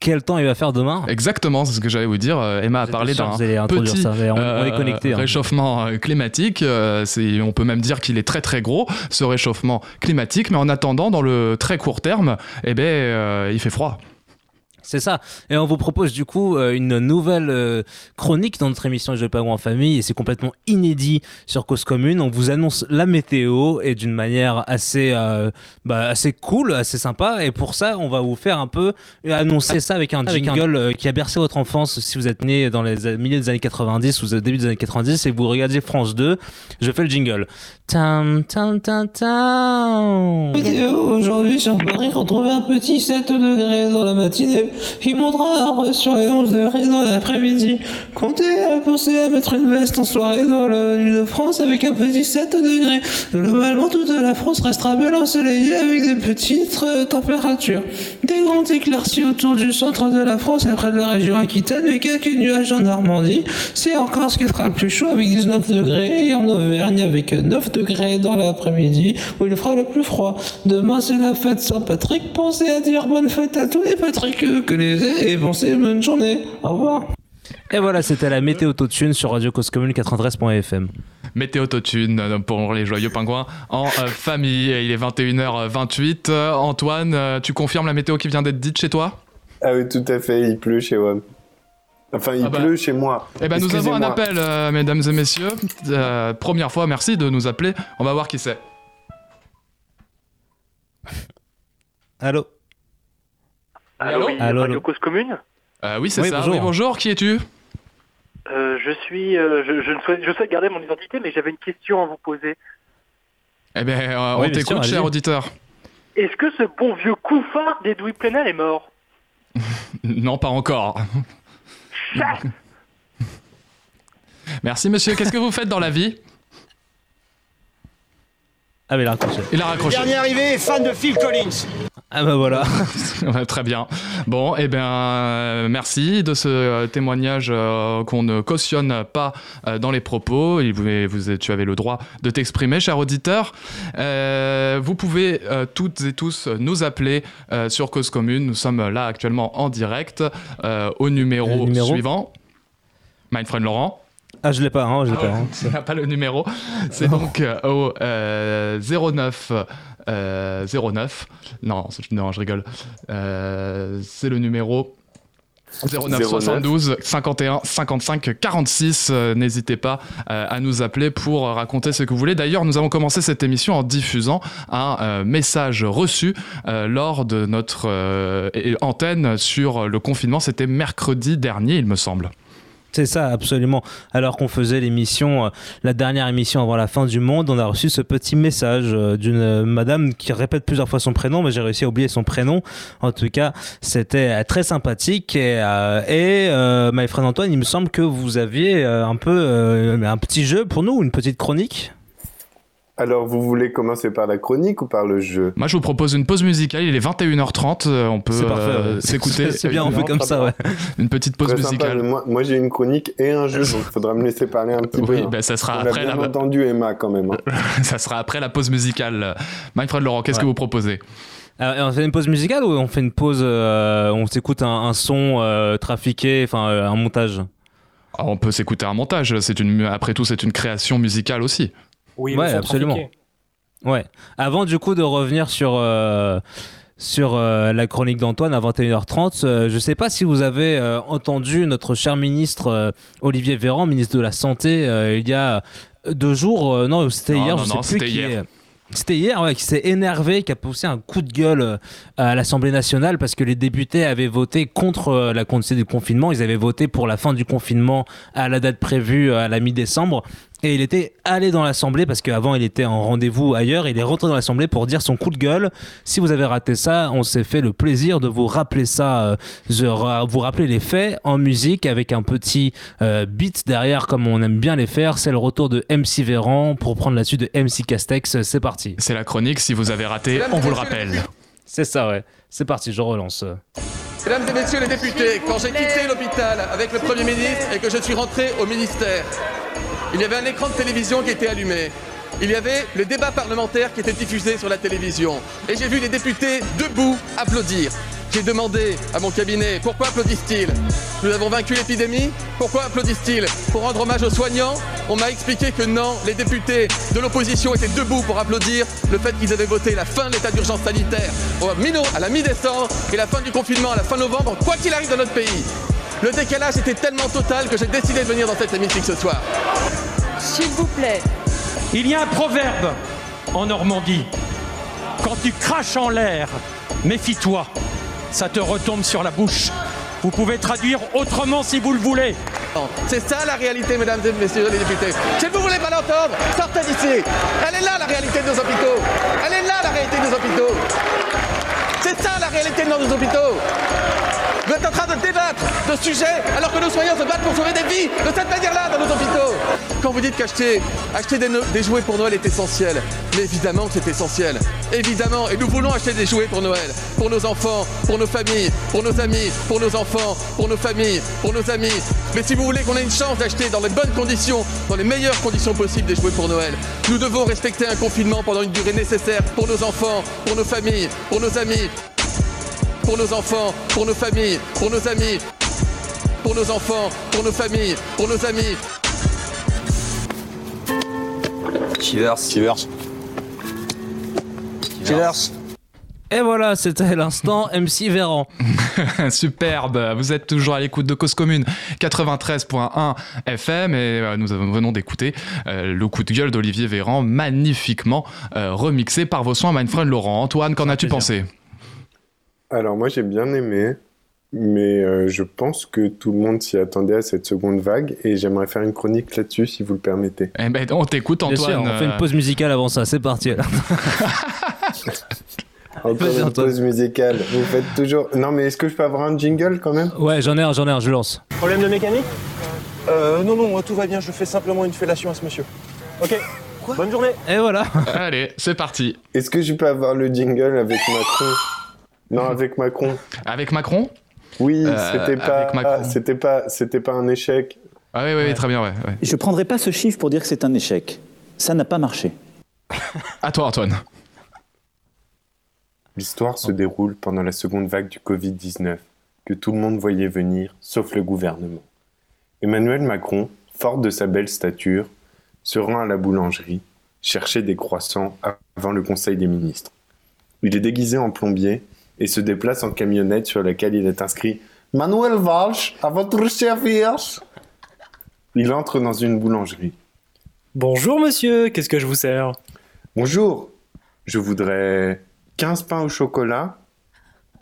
quel temps il va faire demain. Exactement, c'est ce que j'allais vous dire. Euh, Emma a parlé d'un petit ça, mais on- on est euh, hein. réchauffement euh, climatique. Euh, on peut même dire qu'il est très très gros, ce réchauffement climatique. Mais en attendant, dans le très court terme, eh ben, euh, il fait froid. C'est ça. Et on vous propose du coup euh, une nouvelle euh, chronique dans notre émission Je pas en famille et c'est complètement inédit sur Cause Commune. On vous annonce la météo et d'une manière assez, euh, bah, assez cool, assez sympa. Et pour ça, on va vous faire un peu annoncer ça avec un Avec un- jingle qui a bercé votre enfance si vous êtes né dans les milieux des années 90 ou au début des années 90 et que vous regardez France 2. Je fais le jingle. Tam, tam, tam, tam. Météo, aujourd'hui sur Paris, retrouver un petit 7 degrés dans la matinée, qui montera sur les 11 degrés dans l'après-midi. Comptez à penser à mettre une veste en soirée dans le l'île de France avec un petit 7 degrés. Globalement, toute la France restera belle ensoleillée avec des petites euh, températures. Des grandes éclaircies autour du centre de la France et près de la région Aquitaine et quelques nuages en Normandie. C'est encore ce qui sera le plus chaud avec 19 degrés et en Auvergne avec 9 degrés dans l'après-midi où il fera le plus froid. Demain c'est la fête Saint-Patrick. Pensez à dire bonne fête à tous les Patrick que les aient et pensez bonne journée. Au revoir. Et voilà, c'était la météo autotune sur Radio Cause Commune 93.fm. Météo Autotune euh, pour les joyeux pingouins en euh, famille. Il est 21h28. Euh, Antoine, tu confirmes la météo qui vient d'être dite chez toi? Ah oui, tout à fait, il pleut chez WAM. Enfin, il Ah bah. pleut chez moi. Eh ben, nous avons un appel, euh, mesdames et messieurs. Euh, première fois, merci de nous appeler. On va voir qui c'est. Allô? Allô oui, Allô, Radio. Cause Commune Euh, Oui, c'est Oui, ça. bonjour. Oui, bonjour. Qui es-tu Euh, Je suis. euh, je, je, ne souhaite, je souhaite garder mon identité, mais j'avais une question à vous poser. Eh ben, euh, Oui, on bien sûr, t'écoute, cher auditeur. Est-ce que ce bon vieux couffard d'Edoui Plenel est mort Non, pas encore. Merci, monsieur. Qu'est-ce que vous faites dans la vie Ah, mais il a raccroché. Il a raccroché. Dernier arrivé est fan de Phil Collins. Ah, bah voilà. Ouais, Très bien. Bon, eh bien, euh, merci de ce euh, témoignage euh, qu'on ne cautionne pas dans les propos. Il vous, vous- tu avais le droit de t'exprimer, cher auditeur. Vous pouvez toutes et tous nous appeler sur Cause Commune. Nous sommes là actuellement en direct au numéro, numéro suivant. My friend Laurent. Ah, je l'ai pas, hein, je l'ai pas. hein. Tu n'as pas le numéro. C'est donc euh, au euh, 09 euh, 09. Non, c'est- non, je rigole. Euh, c'est le numéro 09 72 51 55 46. Euh, N'hésitez pas euh, à nous appeler pour raconter ce que vous voulez. D'ailleurs, nous avons commencé cette émission en diffusant un euh, message reçu euh, lors de notre euh, antenne sur le confinement. C'était mercredi dernier, il me semble. C'est ça, absolument. Alors qu'on faisait l'émission, euh, la dernière émission avant la fin du monde, on a reçu ce petit message euh, d'une euh, madame qui répète plusieurs fois son prénom, mais j'ai réussi à oublier son prénom. En tout cas, c'était très sympathique. Et, et my friend Antoine, il me semble que vous aviez un peu un petit jeu pour nous, une petite chronique. Alors, vous voulez commencer par la chronique ou par le jeu? Moi, je vous propose une pause musicale. Il est 21h30. euh, On peut euh, s'écouter. C'est bien, on fait comme ça, ouais. Une petite pause Très musicale. Moi, moi, j'ai une chronique et un jeu, donc il faudra me laisser parler un petit peu. Oui, hein. ben, ça sera On a après bien la- entendu Emma quand même. hein. Ça sera après la pause musicale. Manfred Laurent, qu'est-ce que vous proposez? Alors, on fait une pause musicale ou on fait une pause, euh, on s'écoute un, un son euh, trafiqué, enfin euh, un montage? Ah, On peut s'écouter un montage. C'est une, après tout, c'est une création musicale aussi. Oui, ouais, absolument. Ouais. Avant du coup de revenir sur euh, sur euh, la chronique d'Antoine à 21h30, euh, je sais pas si vous avez euh, entendu notre cher ministre euh, Olivier Véran, ministre de la Santé, euh, il y a deux jours, euh, non, c'était hier, non, je sais non, plus c'était qui hier. est- C'était hier, ouais, qui s'est énervé, qui a poussé un coup de gueule à l'Assemblée nationale parce que les députés avaient voté contre la conduite du confinement. Ils avaient voté pour la fin du confinement à la date prévue à la mi-décembre. Et il était allé dans l'Assemblée parce qu'avant il était en rendez-vous ailleurs. Il est rentré dans l'Assemblée pour dire son coup de gueule. Si vous avez raté ça, on s'est fait le plaisir de vous rappeler ça, euh, de vous rappeler les faits en musique avec un petit euh, beat derrière comme on aime bien les faire. C'est le retour de MC Véran pour prendre la suite de MC Castex. C'est parti. C'est la chronique. Si vous avez raté, on vous le rappelle. C'est ça, ouais. C'est parti, je relance. Mesdames et messieurs les députés, quand j'ai quitté l'hôpital avec le Premier ministre et que je suis rentré au ministère, il y avait un écran de télévision qui était allumé. Il y avait le débat parlementaire qui était diffusé sur la télévision. Et j'ai vu les députés debout applaudir. J'ai demandé à mon cabinet pourquoi applaudissent-ils? Nous avons vaincu l'épidémie Pourquoi applaudissent-ils? Pour rendre hommage aux soignants On m'a expliqué que non, les députés de l'opposition étaient debout pour applaudir le fait qu'ils avaient voté la fin de l'état d'urgence sanitaire à la mi-décembre et la fin du confinement à la fin novembre, quoi qu'il arrive dans notre pays. Le décalage était tellement total que j'ai décidé de venir dans cet hémicycle ce soir. S'il vous plaît. Il y a un proverbe en Normandie. Quand tu craches en l'air, méfie-toi. Ça te retombe sur la bouche. Vous pouvez traduire autrement si vous le voulez. C'est ça la réalité, mesdames et messieurs les députés. Si vous voulez pas l'entendre, sortez d'ici. Elle est là la réalité de nos hôpitaux. Elle est là la réalité de nos hôpitaux. C'est ça la réalité de nos hôpitaux. Vous êtes en train de débattre de sujets alors que nos soignants se battent pour sauver des vies de cette manière-là dans nos hôpitaux. Quand vous dites qu'acheter acheter des, jouets pour Noël est essentiel, mais évidemment que c'est essentiel. Évidemment, et nous voulons acheter des jouets pour Noël, pour nos enfants, pour nos familles, pour nos amis, pour nos enfants, pour nos familles, pour nos amis. Mais si vous voulez qu'on ait une chance d'acheter dans les bonnes conditions, dans les meilleures conditions possibles des jouets pour Noël, nous devons respecter un confinement pendant une durée nécessaire pour nos enfants, pour nos familles, pour nos amis, pour nos enfants, pour nos familles, pour nos amis, pour nos enfants, pour nos familles, pour nos amis. Chivers. Chivers. Chivers. Et voilà, c'était l'instant MC Véran. Superbe, vous êtes toujours à l'écoute de Cause Commune 93.1 FM et euh, nous venons d'écouter euh, le coup de gueule d'Olivier Véran, magnifiquement euh, remixé par vos soins, Manfred Laurent. Antoine, qu'en as-tu pensé? Alors moi j'ai bien aimé, mais euh, je pense que tout le monde s'y attendait à cette seconde vague et j'aimerais faire une chronique là-dessus si vous le permettez. Eh ben, on t'écoute Bien Antoine. sûr, on fait une pause musicale avant ça, c'est parti. alors. Encore une pause musicale. Vous faites toujours. Non mais est-ce que je peux avoir un jingle quand même? Ouais, j'en ai un, j'en ai un, je lance. Problème de mécanique? Euh, non, non, tout va bien, je fais simplement une fellation à ce monsieur. Ok, bonne journée. Et voilà. Allez, c'est parti. Est-ce que je peux avoir le jingle avec Macron Non, avec Macron. Avec Macron Oui, Euh, c'était pas, avec Macron. c'était pas, c'était pas un échec. Ah oui, oui, oui, très bien, ouais. ouais. Je prendrai pas ce chiffre pour dire que c'est un échec. Ça n'a pas marché. À toi, Antoine. L'histoire se déroule pendant la seconde vague du Covid-19, que tout le monde voyait venir, sauf le gouvernement. Emmanuel Macron, fort de sa belle stature, se rend à la boulangerie, chercher des croissants avant le Conseil des ministres. Il est déguisé en plombier et se déplace en camionnette sur laquelle il est inscrit Manuel Valls, à votre service. Il entre dans une boulangerie. Bonjour monsieur, qu'est-ce que je vous sers? Bonjour, je voudrais 15 pains au chocolat.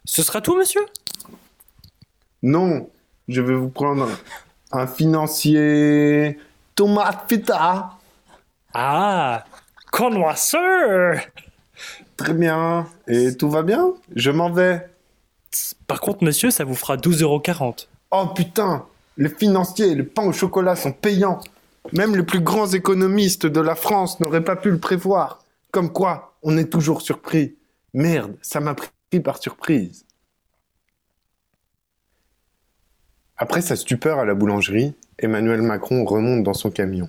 Ce sera tout monsieur? Non, je vais vous prendre un financier tomate feta. Ah, connoisseur Très bien. Et tout va bien? Je m'en vais. Par contre monsieur, ça vous fera 12,40€. Oh putain Les financiers et le pain au chocolat sont payants. Même les plus grands économistes de la France n'auraient pas pu le prévoir. Comme quoi, on est toujours surpris. Merde, ça m'a pris par surprise. Après sa stupeur à la boulangerie, Emmanuel Macron remonte dans son camion.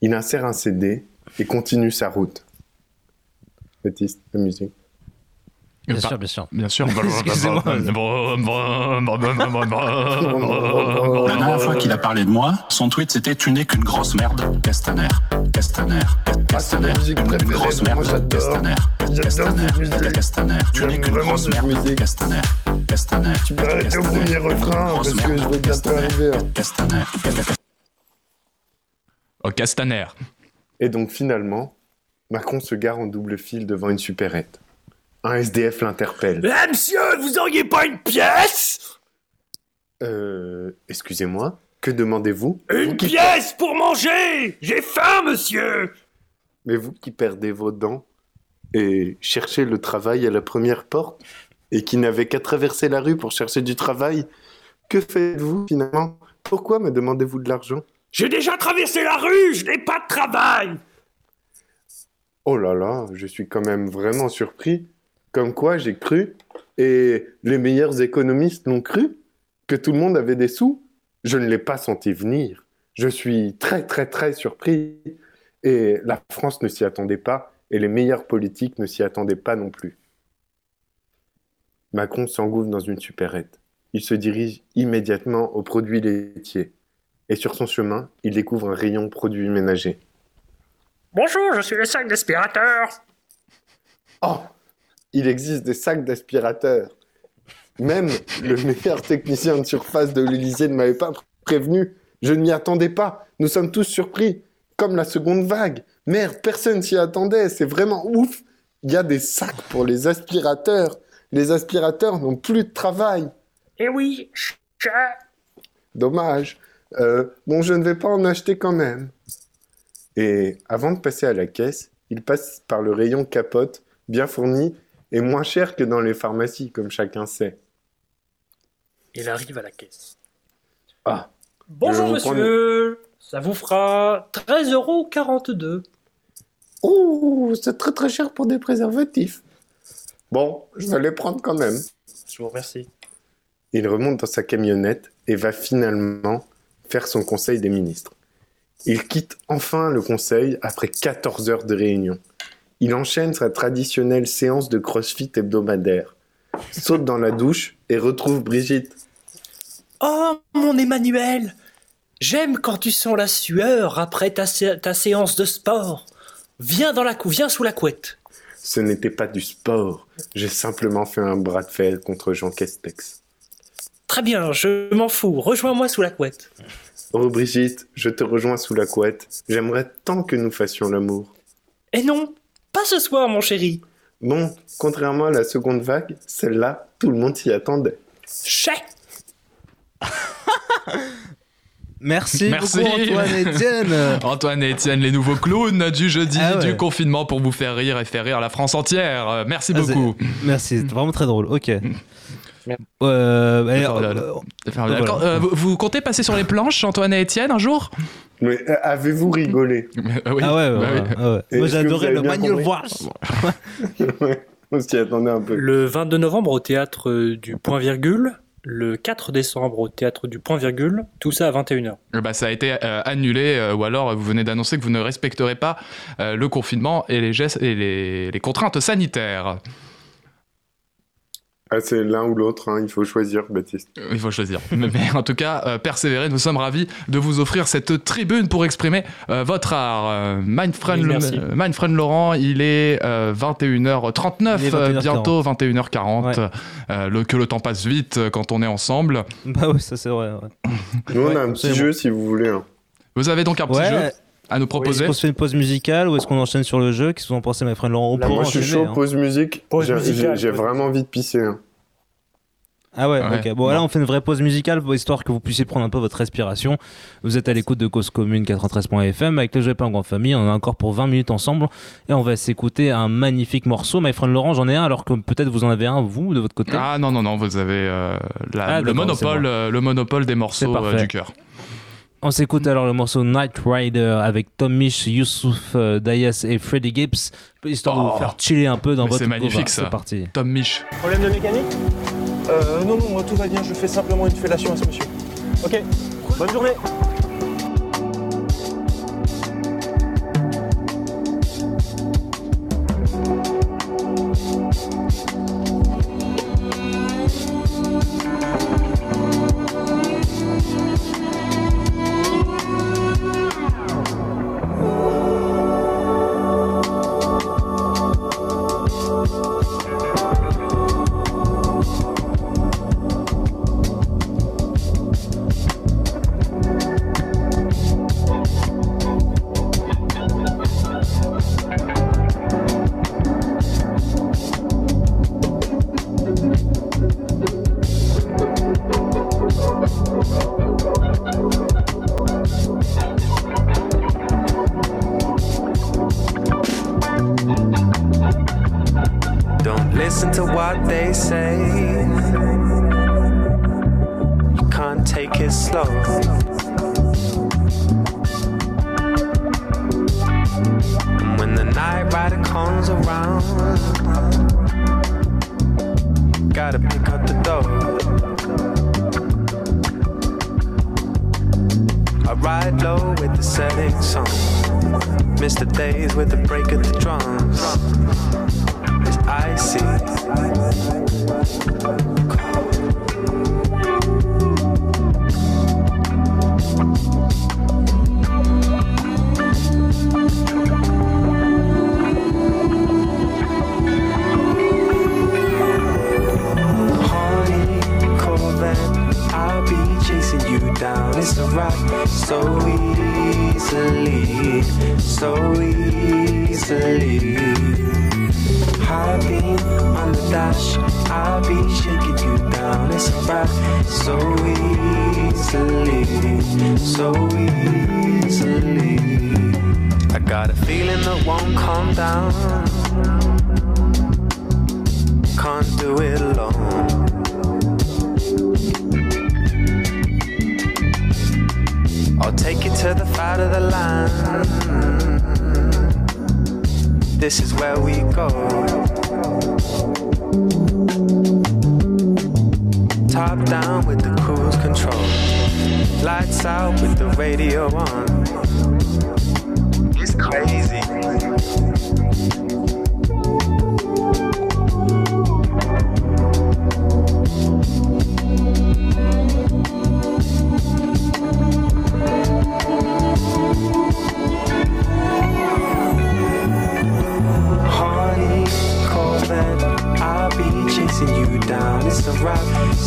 Il insère un CD et continue sa route. Baptiste, la musique. Bien sûr, bien sûr. Bien sûr. Excusez-moi. La dernière fois qu'il a parlé de moi, son tweet c'était Tu n'es qu'une grosse merde, Castaner. Castaner. Castaner. Une grosse merde, Castaner. Castaner. Castaner. Tu n'es qu'une grosse merde, Castaner. Castaner. Tu peux arrêter au premier refrain parce que je vais bientôt arriver. Castaner. Oh, Castaner. Et donc finalement, Macron se gare en double fil devant une supérette. Un SDF l'interpelle. Eh monsieur, vous auriez pas une pièce? Euh, excusez-moi, que demandez-vous? Une pièce pour manger! J'ai faim monsieur! Mais vous qui perdez vos dents et cherchez le travail à la première porte et qui n'avez qu'à traverser la rue pour chercher du travail, que faites-vous finalement? Pourquoi me demandez-vous de l'argent? J'ai déjà traversé la rue, je n'ai pas de travail Oh là là, je suis quand même vraiment surpris. Comme quoi j'ai cru, et les meilleurs économistes l'ont cru, que tout le monde avait des sous. Je ne l'ai pas senti venir. Je suis très très très surpris. Et la France ne s'y attendait pas, et les meilleurs politiques ne s'y attendaient pas non plus. Macron s'engouffre dans une supérette. Il se dirige immédiatement aux produits laitiers. Et sur son chemin, il découvre un rayon produits ménagers. Bonjour, je suis le sac d'aspirateur Oh Il existe des sacs d'aspirateurs. Même le meilleur technicien de surface de l'Élysée ne m'avait pas prévenu. Je ne m'y attendais pas. Nous sommes tous surpris. Comme la seconde vague. Merde, personne s'y attendait. C'est vraiment ouf. Il y a des sacs pour les aspirateurs. Les aspirateurs n'ont plus de travail. Eh oui. Dommage. Euh, bon, je ne vais pas en acheter quand même. Et avant de passer à la caisse, il passe par le rayon capote, bien fourni et moins cher que dans les pharmacies, comme chacun sait. Il arrive à la caisse. Ah. Bonjour monsieur, ça vous fera 13,42€. Oh, c'est très très cher pour des préservatifs. Bon, je vais les prendre quand même. Je vous remercie. Il remonte dans sa camionnette et va finalement faire son conseil des ministres. Il quitte enfin le conseil après 14 heures de réunion. Il enchaîne sa traditionnelle séance de crossfit hebdomadaire, saute dans la douche et retrouve Brigitte. Oh mon Emmanuel, j'aime quand tu sens la sueur après ta, sé- ta séance de sport. Viens dans la cou, viens sous la couette. Ce n'était pas du sport, j'ai simplement fait un bras de fer contre Jean Castex. Très bien, je m'en fous. Rejoins-moi sous la couette. Oh Brigitte, je te rejoins sous la couette. J'aimerais tant que nous fassions l'amour. Eh non, pas ce soir, mon chéri. Bon, contrairement à la seconde vague, celle-là, tout le monde s'y attendait. Chèque Merci, beaucoup Antoine Etienne. Antoine et Étienne, les nouveaux clowns du jeudi Ah ouais. du confinement pour vous faire rire et faire rire la France entière. Merci Ah, beaucoup. Merci, c'était vraiment très drôle. Ok. vous, vous comptez passer sur les planches, Antoine et Étienne, un jour? Mais euh, avez-vous rigolé? Oui. Ah ouais, ouais, Bah ouais, ah Moi j'adorais le Valls. Ouais, On s'y attendait un peu. Le 22 novembre au théâtre euh, du Point Virgule, le 4 décembre au théâtre du Point Virgule, tout ça à 21h. Euh, bah, ça a été euh, annulé, euh, ou alors euh, vous venez d'annoncer que vous ne respecterez pas euh, le confinement et les gestes et les, les contraintes sanitaires. Ah, c'est l'un ou l'autre, hein, il faut choisir, Baptiste. Il faut choisir. mais, mais en tout cas, euh, persévérer. Nous sommes ravis de vous offrir cette tribune pour exprimer euh, votre art. Euh, Mindfriend, euh, Mindfriend Laurent, il est euh, 21h39, Il est euh, 21h40. bientôt 21h40. Ouais. Euh, le, que le temps passe vite euh, quand on est ensemble. Bah oui, ça c'est vrai. ouais. Nous, on Ouais, a un petit jeu si vous voulez. hein. Vous avez donc un petit Ouais. jeu? À nous Est-ce proposer qu'on se fait une pause musicale ou est-ce qu'on enchaîne sur le jeu? Qu'est-ce que vous en pensez, my friend Laurent? On Là, peut moi, je suis chaud, hein. pause musique. Pause J'ai- musicale, J'ai vraiment envie de pisser. hein. Ah ouais, Ouais. ok. Bon, là, on fait une vraie pause musicale histoire que vous puissiez prendre un peu votre respiration. Vous êtes à l'écoute de Cause Commune 93.fm avec le jeu Pingouin Famille. On en a encore pour 20 minutes ensemble et on va s'écouter un magnifique morceau. My friend Laurent, j'en ai un alors que peut-être vous en avez un, vous, de votre côté. Ah non, non, non, vous avez euh, la- Ah, le, monopole, bon. euh, le monopole des morceaux euh, du cœur. On s'écoute alors le morceau Night Rider avec Tom Misch, Youssouf euh, Dayas et Freddie Gibbs, histoire de Oh. vous faire chiller un peu dans Mais votre c'est magnifique, ça. C'est parti. Tom Mich. Problème de mécanique Euh, non, non, tout va bien, je fais simplement une fellation à ce monsieur. Ok, bonne journée And when the night rider comes around, gotta pick up the dough. I ride low with the setting sun. Miss the days with the break of the drums. It's icy. Down. It's a rock so easily, so easily. High beam on the dash, I'll be shaking you down. It's a rock so easily, so easily. I got a feeling that won't calm down. Can't do it alone. Take you to the fat of the land. This is where we go. Top down with the cruise control. Lights out with the radio on. It's crazy.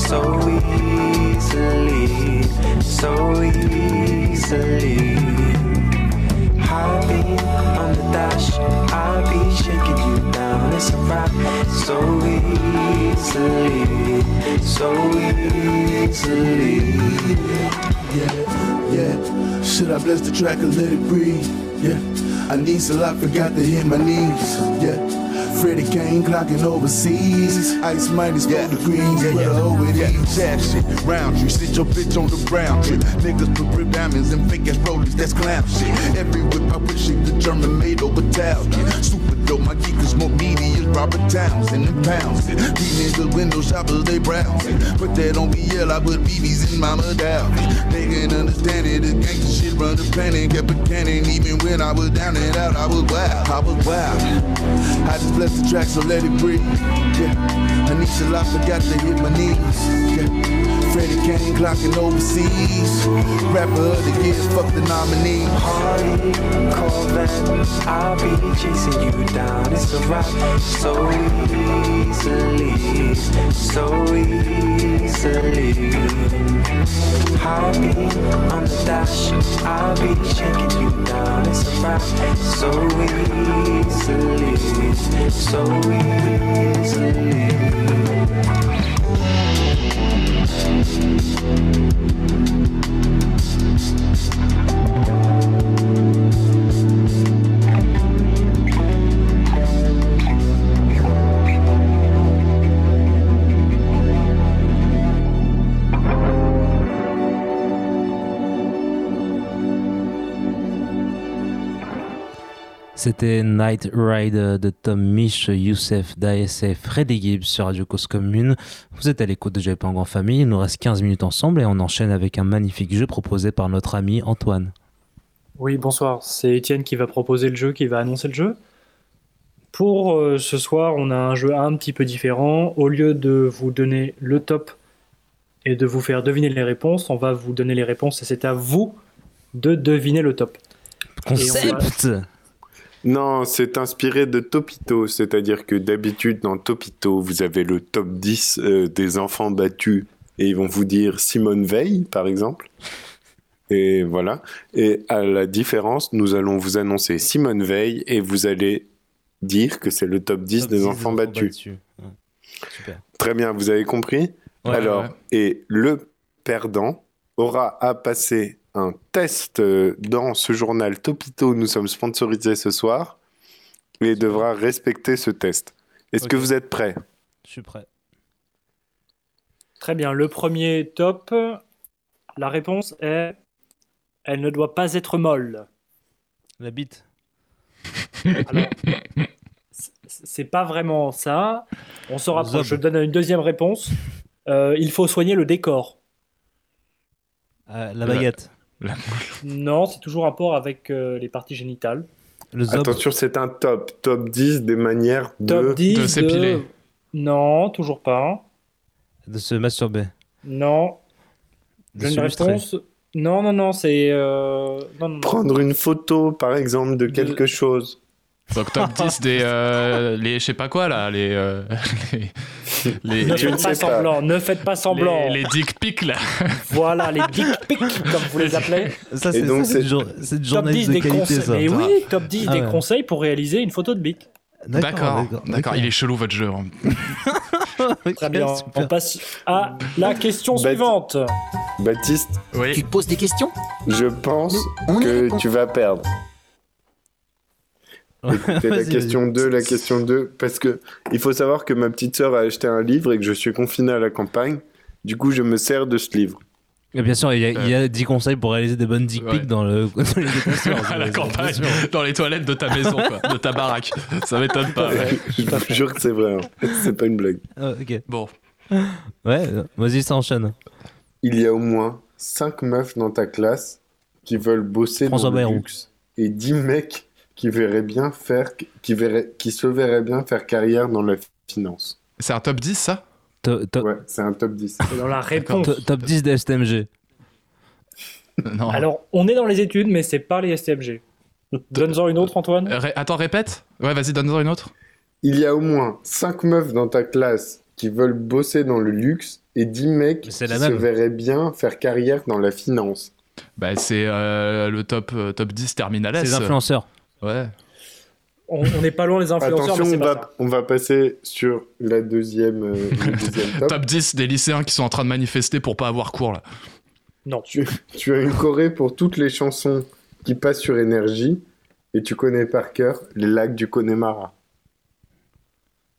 So easily, so easily. Beam on the dash, I'll be shaking you down. It's a rock so easily, so easily. Yeah, yeah. Should I bless the track and let it breathe? Yeah. I need so I forgot to hit my knees. Yeah. Freddie Kane clocking overseas. Ice minus four degrees. Yeah, yeah. Over yeah. Jab shit, round you. Sit your bitch on the brown shit. Niggas put rib diamonds and fake ass rollies. That's clown shit. Every whip I push it, the German made over Italian. Super dope. My geek is more as Robert Townsend and pounds. it. These niggas window shoppers, they browsing. Put that on BL, I put BBs in my medallion. They can understand it. The gangsta shit run the planet. Kept a cannon even when I was down and out. I was wild. I was wild. I just blessed the track, so let it breathe. Yeah, Anisha, I forgot to hit my knees. Yeah. Freddie Kane clocking overseas. Rapper of the year, fuck the nominee. Hardy, Corvette, I'll be chasing you down. It's a rap so easily, so easily. Heartbeat on the dash, I'll be shaking you down. It's a rap so easily, so C'était Night Ride de Tom Mich, Youssef, d'ASF, Freddy Gibbs sur Radio Cause Commune. Vous êtes à l'écoute de Joyeux Pingouin Famille. Il nous reste 15 minutes ensemble et on enchaîne avec un magnifique jeu proposé par notre ami Antoine. Oui, bonsoir. C'est Étienne qui va proposer le jeu, qui va annoncer le jeu. Pour euh, ce soir, on a un jeu un petit peu différent. Au lieu de vous donner le top et de vous faire deviner les réponses, on va vous donner les réponses et c'est à vous de deviner le top. Concept Non, c'est inspiré de Topito, c'est-à-dire que d'habitude dans Topito, vous avez le top 10 euh, des enfants battus et ils vont vous dire Simone Veil, par exemple. Et voilà. Et à la différence, nous allons vous annoncer Simone Veil et vous allez dire que c'est le top 10 Top des 10 enfants battus. Ouais. Super. Très bien, vous avez compris? Ouais, Alors, ouais. et le perdant aura à passer un test euh, dans ce journal Topito. Nous sommes sponsorisés ce soir et devra respecter ce test. Est-ce que vous êtes prêts? Je suis prêt. Très bien. Le premier top, la réponse est elle ne doit pas être molle. La bite. Alors, c'est pas vraiment ça. On se rapproche. Je donne une deuxième réponse. Euh, il faut soigner le décor. Euh, la baguette. Non, c'est toujours rapport avec euh, les parties génitales. Le zob. Attention, c'est un top. Top 10 des manières de... Top 10 Non, toujours pas. De se masturber. Non. De J'ai une réponse. Non, non, non, c'est. euh, Non, non, non. Prendre une photo, par exemple, de quelque chose. Donc top 10 des euh, les je sais pas quoi là, les euh, les, les, Ne faites pas semblant, ne faites pas semblant. les, les dick pics là. Voilà, les dick pics, comme vous les appelez. Ça, c'est- ça, c'est c'est du Top 10 journalisme de des qualité, conseils. ça. Mais oui, top 10 Ah des ouais. conseils pour réaliser une photo de bic. D'accord, d'accord, il est chelou votre jeu. hein. Très bien, on passe à la question suivante. Baptiste Tu te poses des questions? Je pense que tu vas perdre. Écoutez la question 2, la question 2, parce que il faut savoir que ma petite sœur a acheté un livre et que je suis confiné à la campagne. Du coup, je me sers de ce livre. Et bien sûr, il y, a, il y a 10 conseils pour réaliser des bonnes dick pics Ouais. dans le dans les à la campagne, dans les toilettes de ta maison, quoi, de ta baraque. Ça m'étonne pas. ouais. je vous jure que c'est vrai. hein. C'est pas une blague. Ah, ok. Bon. Ouais, euh, vas-y, ça enchaîne. Il y a au moins 5 meufs dans ta classe qui veulent bosser François dans le luxe et 10 mecs qui verraient bien faire qui verraient qui se verraient bien faire carrière dans la finance. C'est un top 10 ça? Ouais, c'est un top 10. C'est dans la réponse. Top- Top 10 des STMG. Non. Alors, on est dans les études, mais c'est pas les STMG. Donne-en une autre, Antoine. Euh, ré- attends, répète. Ouais, vas-y, donne-en une autre. Il y a au moins 5 meufs dans ta classe qui veulent bosser dans le luxe et 10 mecs qui se verraient bien faire carrière dans la finance. Bah, c'est euh, le top, euh, top 10 Terminal S. C'est les influenceurs. Ouais. On n'est pas loin des influenceurs, Attention, mais on pas va, ça. on va passer sur la deuxième, euh, deuxième top. Top 10 des lycéens qui sont en train de manifester pour pas avoir cours là. Non. Tu, tu as une choré pour toutes les chansons qui passent sur énergie et tu connais par cœur les lacs du Connemara.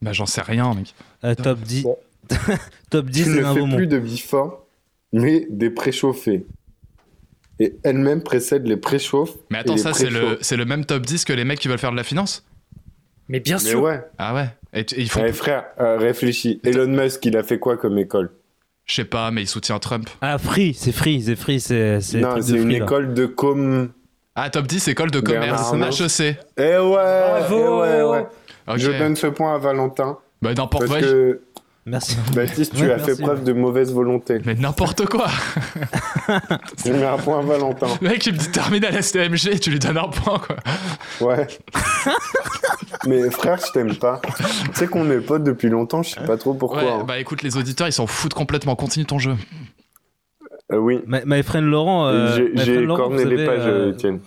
Bah, j'en sais rien, mec. Euh, top 10. top 10, Tu c'est ne un fais plus de before, mais des préchauffés. Et elle-même précède les préchauffes. Mais attends, ça, c'est le, même top 10 que les mecs qui veulent faire de la finance? Mais bien Mais ouais. Ah ouais Et, tu- et ils font. Ouais, frère, euh, réfléchis. Elon Musk, il a fait quoi comme école? Je sais pas, mais il soutient Trump. Ah, Free, c'est Free, c'est Free, c'est. Non, c'est une là. école de com. Ah, top 10, école de commerce, HEC. Eh ouais, Bravo. eh ouais, ouais. Je donne ce point à Valentin. Bah, n'importe Parce quoi. que Merci. Baptiste, tu Ouais, as fait preuve de mauvaise volonté. Mais n'importe quoi. Je mets un point à Valentin. Le mec, il me dit terminal STMG, tu lui donnes un point, quoi. Ouais. Mais frère, je t'aime pas. Tu sais qu'on est potes depuis longtemps, je sais pas trop pourquoi. Ouais, hein. bah écoute, les auditeurs, ils s'en foutent complètement. Continue ton jeu. Euh, oui. My, my friend Laurent. euh, J'ai- corné les pages, euh, Étienne.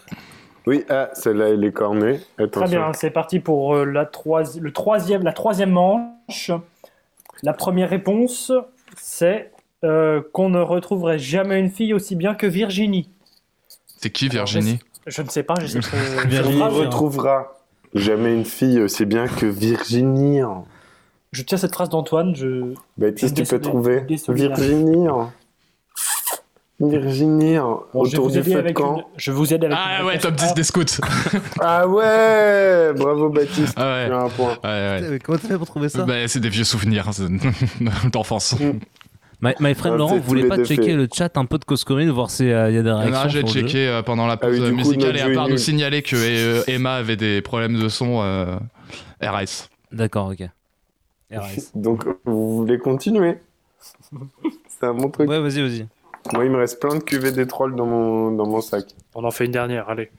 Oui, ah, celle-là, elle est cornée. Attention. Très bien, c'est parti pour euh, la, troisi- le troisième, la troisième manche. La première réponse, c'est euh, qu'on ne retrouverait jamais une fille aussi bien que Virginie. C'est qui, Virginie Je ne sais pas, trouver On cette ne phrase. retrouvera jamais une fille aussi bien que Virginie. Je tiens cette phrase d'Antoine. Je... Baptiste, tu peux trouver. Virginie. Virginie, Bon, je vais autour vous du feu de avec camp. une- Je vous aide avec Ah ouais, top 10 A. des scouts. Ah ouais Bravo Baptiste, Ah ouais. tu as un point. Ouais, ouais. Mais comment t'as fait pour trouver ça Bah, c'est des vieux souvenirs hein, d'enfance. My, my friend Ah, Laurent, vous voulez pas checker le chat un peu de Coscommune, voir s'il y a des réactions Non, j'ai checké euh, pendant la Ah pause oui, coup, musicale et à part nous signaler que euh, Emma avait des problèmes de son euh, RS. D'accord, ok. RS. Donc, vous voulez continuer? C'est un bon truc. Ouais, vas-y, vas-y. Moi, il me reste plein de cuvées des trolls dans mon, dans mon sac. On en fait une dernière, allez.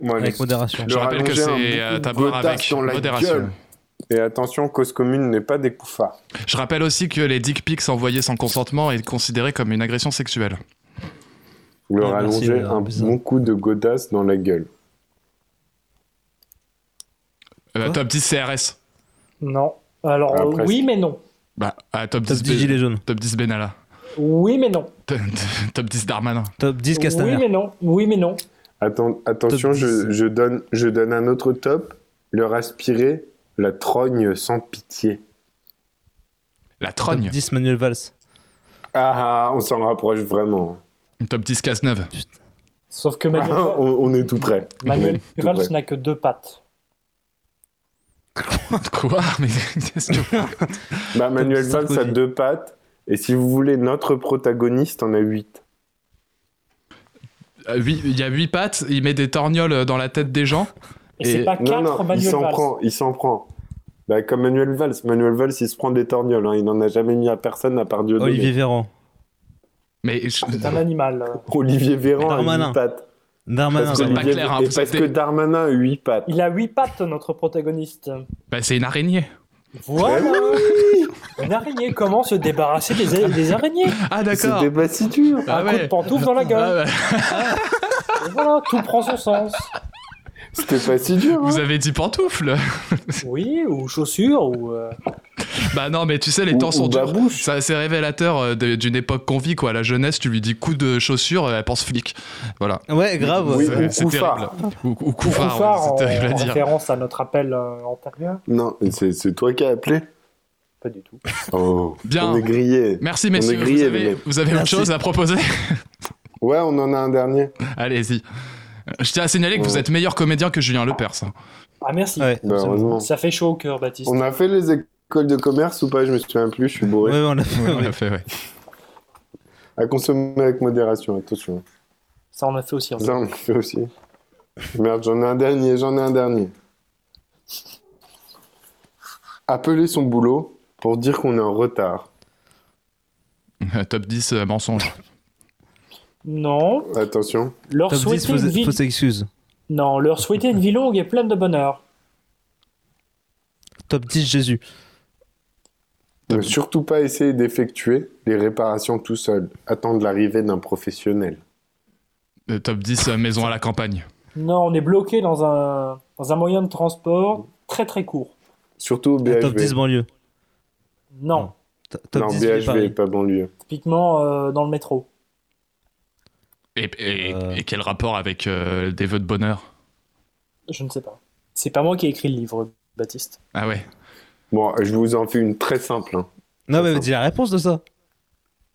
Moi, Avec modération. Je rappelle que c'est euh, à boire avec dans la modération. gueule. Et attention, cause commune n'est pas des couffards. Je rappelle aussi que les dick pics envoyés sans consentement est considéré comme une agression sexuelle. Vous leur Ah, merci, allongez euh, un bizarre. bon coup de godasse dans la gueule. Euh, top 10 CRS. Non. Alors, Ah, euh, oui, mais non. Bah, ah, top, Top 10 10 gilets jaunes. Top 10 Benalla. Oui, mais non. Top, top 10 Darmanin. Top 10 Castaner. Oui, mais non. Oui, mais non. Atten- attention, Top je, 10. je donne, je donne un autre top. Leur aspirer la trogne sans pitié. La Top trogne. 10 Manuel Valls. Ah, on s'en rapproche vraiment. Top 10 Cazeneuve. Sauf que Ah, Manuel, on, on est tout près. On Manuel est tout Valls n'a que deux pattes. Quoi? Mais qu'est-ce que... Bah, Manuel Top Valls a deux pattes. Et si vous voulez, notre protagoniste en a huit. Euh, huit- Il y a 8 pattes, il met des torgnoles dans la tête des gens. Et, c'est pas Non, quatre non, il Manuel s'en Valls. prend, il s'en prend. Bah, comme Manuel Valls. Manuel Valls, il se prend des torgnoles. hein. Il n'en a jamais mis à personne à part Dieu. Olivier Véran. Mais je- C'est un animal. euh. Olivier Véran Darmanin. a huit pattes. Darmanin. Parce Vous que, êtes pas Olivier- clair, hein, et vous parce êtes que des- Darmanin a huit pattes. Il a huit pattes, notre protagoniste. bah, c'est une araignée. Voilà. Une araignée. Comment se débarrasser des, des araignées Ah d'accord. Pas si dur. Ah Un coup de pantoufle dans la Ah gueule. ouais. Et voilà, tout prend son sens. C'était pas si dur. hein. Vous avez dit pantoufles Oui, ou chaussures, ou. euh, Bah non, mais tu sais, les Ou- temps ou sont durs. Ça, C'est révélateur euh, d'une époque qu'on vit, quoi. La jeunesse, tu lui dis coup de chaussure, elle pense flic. Voilà. Ouais, grave. Oui, C'est- ou c'est couffard. terrible. Ou, ou ou couffard, couffard, ouais, en, c'est terrible à en dire. référence à notre appel euh, antérieur. Non, c'est c'est toi qui as appelé? Pas du tout. Oh, Bien. on est grillé. Merci, On messieurs. grillés, vous avez, vous avez autre chose à proposer? Ouais, on en a un dernier. Allez-y. Je tiens à signaler que vous êtes meilleur comédien que Julien Lepers. hein. Ah, merci. Ouais, Bah. Ça fait chaud au cœur, Baptiste. On a fait les écoles de commerce ou pas? Je me souviens plus, je suis bourré. Ouais, on l'a fait. On ouais. l'a fait, ouais. À consommer avec modération, attention. Ça, on a fait aussi. en Ça, on le fait aussi. Merde, j'en ai un dernier, j'en ai un dernier. Appeler son boulot pour dire qu'on est en retard. Top 10 euh, mensonge. Non. Attention. Leur Top 10 souhaiter une vie. Non, leur souhaiter une vie longue et pleine de bonheur. Top 10 Jésus. Ne surtout pas essayer d'effectuer les réparations tout seul. Attendre l'arrivée d'un professionnel. Euh, top 10 euh, maison à la campagne. Non, on est bloqué dans un, dans un moyen de transport très très court. Surtout au Ah, Top 10 BHV. banlieue. Non, T- Top Non, 10 Ville BHV, Paris. pas banlieue. typiquement euh, dans le métro. Et, et- Euh. et quel rapport avec euh, des vœux de bonheur? Je ne sais pas. C'est pas moi qui ai écrit le livre, Baptiste. Ah ouais. Bon, je vous en fais une très simple. hein. Non, mais dis la réponse de ça.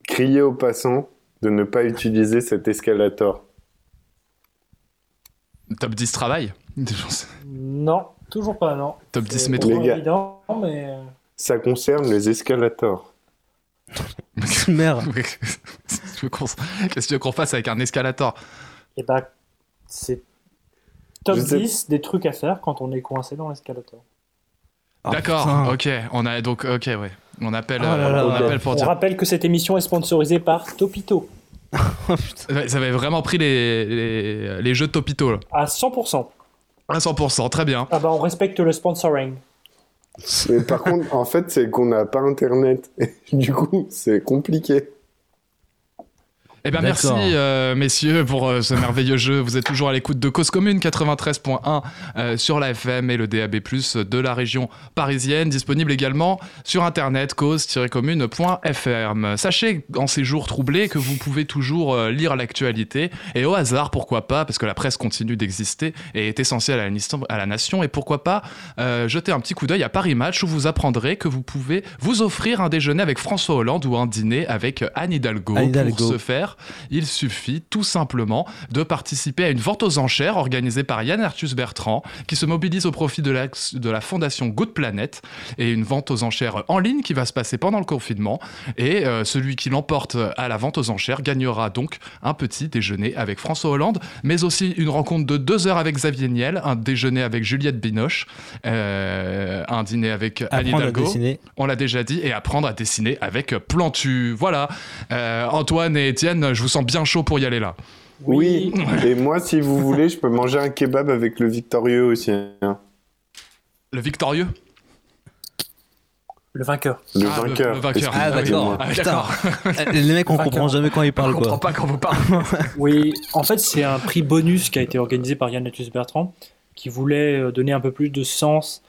Crier aux passants de ne pas utiliser cet escalator. Top 10 travail? Non, toujours pas, non. Top 10 C'est métro. évident, mais... euh, Ça concerne les escalators. Merde. Qu'est-ce que tu veux qu'on- qu'est-ce que tu veux qu'on fasse avec un escalator? Eh ben, C'est top Je sais- 10 des trucs à faire quand on est coincé dans l'escalator. D'accord, ok. On a donc, ok, ouais. On appelle, Ah là là, on appelle pour On dire. rappelle que cette émission est sponsorisée par Topito. Ouais, Ça avait vraiment pris les, les, les jeux de Topito, là. À 100%. À 100%, très bien. Ah bah on respecte le sponsoring. Mais par contre, en fait, c'est qu'on n'a pas internet. du coup, c'est compliqué. Eh bien, merci, euh, messieurs, pour euh, ce merveilleux jeu. Vous êtes toujours à l'écoute de Cause Commune 93.1 euh, sur la FM et le DAB+, de la région parisienne. Disponible également sur Internet, cause-commune.fr. Sachez, en ces jours troublés, que vous pouvez toujours lire l'actualité. Et au hasard, pourquoi pas, parce que la presse continue d'exister et est essentielle à la, nation- à la nation. Et pourquoi pas jeter un petit coup d'œil à Paris Match, où vous apprendrez que vous pouvez vous offrir un déjeuner avec François Hollande ou un dîner avec Anne Hidalgo. Anne Hidalgo. Pour ce faire, il suffit tout simplement de participer à une vente aux enchères organisée par Yann Arthus Bertrand, qui se mobilise au profit de la, de la fondation Good Planet, et une vente aux enchères en ligne qui va se passer pendant le confinement. Et euh, celui qui l'emporte à la vente aux enchères gagnera donc un petit déjeuner avec François Hollande, mais aussi une rencontre de deux heures avec Xavier Niel, un déjeuner avec Juliette Binoche, euh, un dîner avec à Hidalgo. On l'a déjà dit, et apprendre à dessiner avec Plantu. Voilà. Euh, Antoine et Étienne, je vous sens bien chaud pour y aller là. Oui. Et moi, si vous voulez, je peux manger un kebab avec le victorieux aussi. hein. Le victorieux? Le vainqueur. Le Ah, le- vainqueur. le vainqueur. Ah, d'accord. Ah, d'accord. Les mecs, on comprend jamais quand ils parlent, On comprend quoi. pas quand vous parlez. Oui, en fait, c'est un prix bonus qui a été organisé par Yann Latus Bertrand, qui voulait euh, donner un peu plus de sens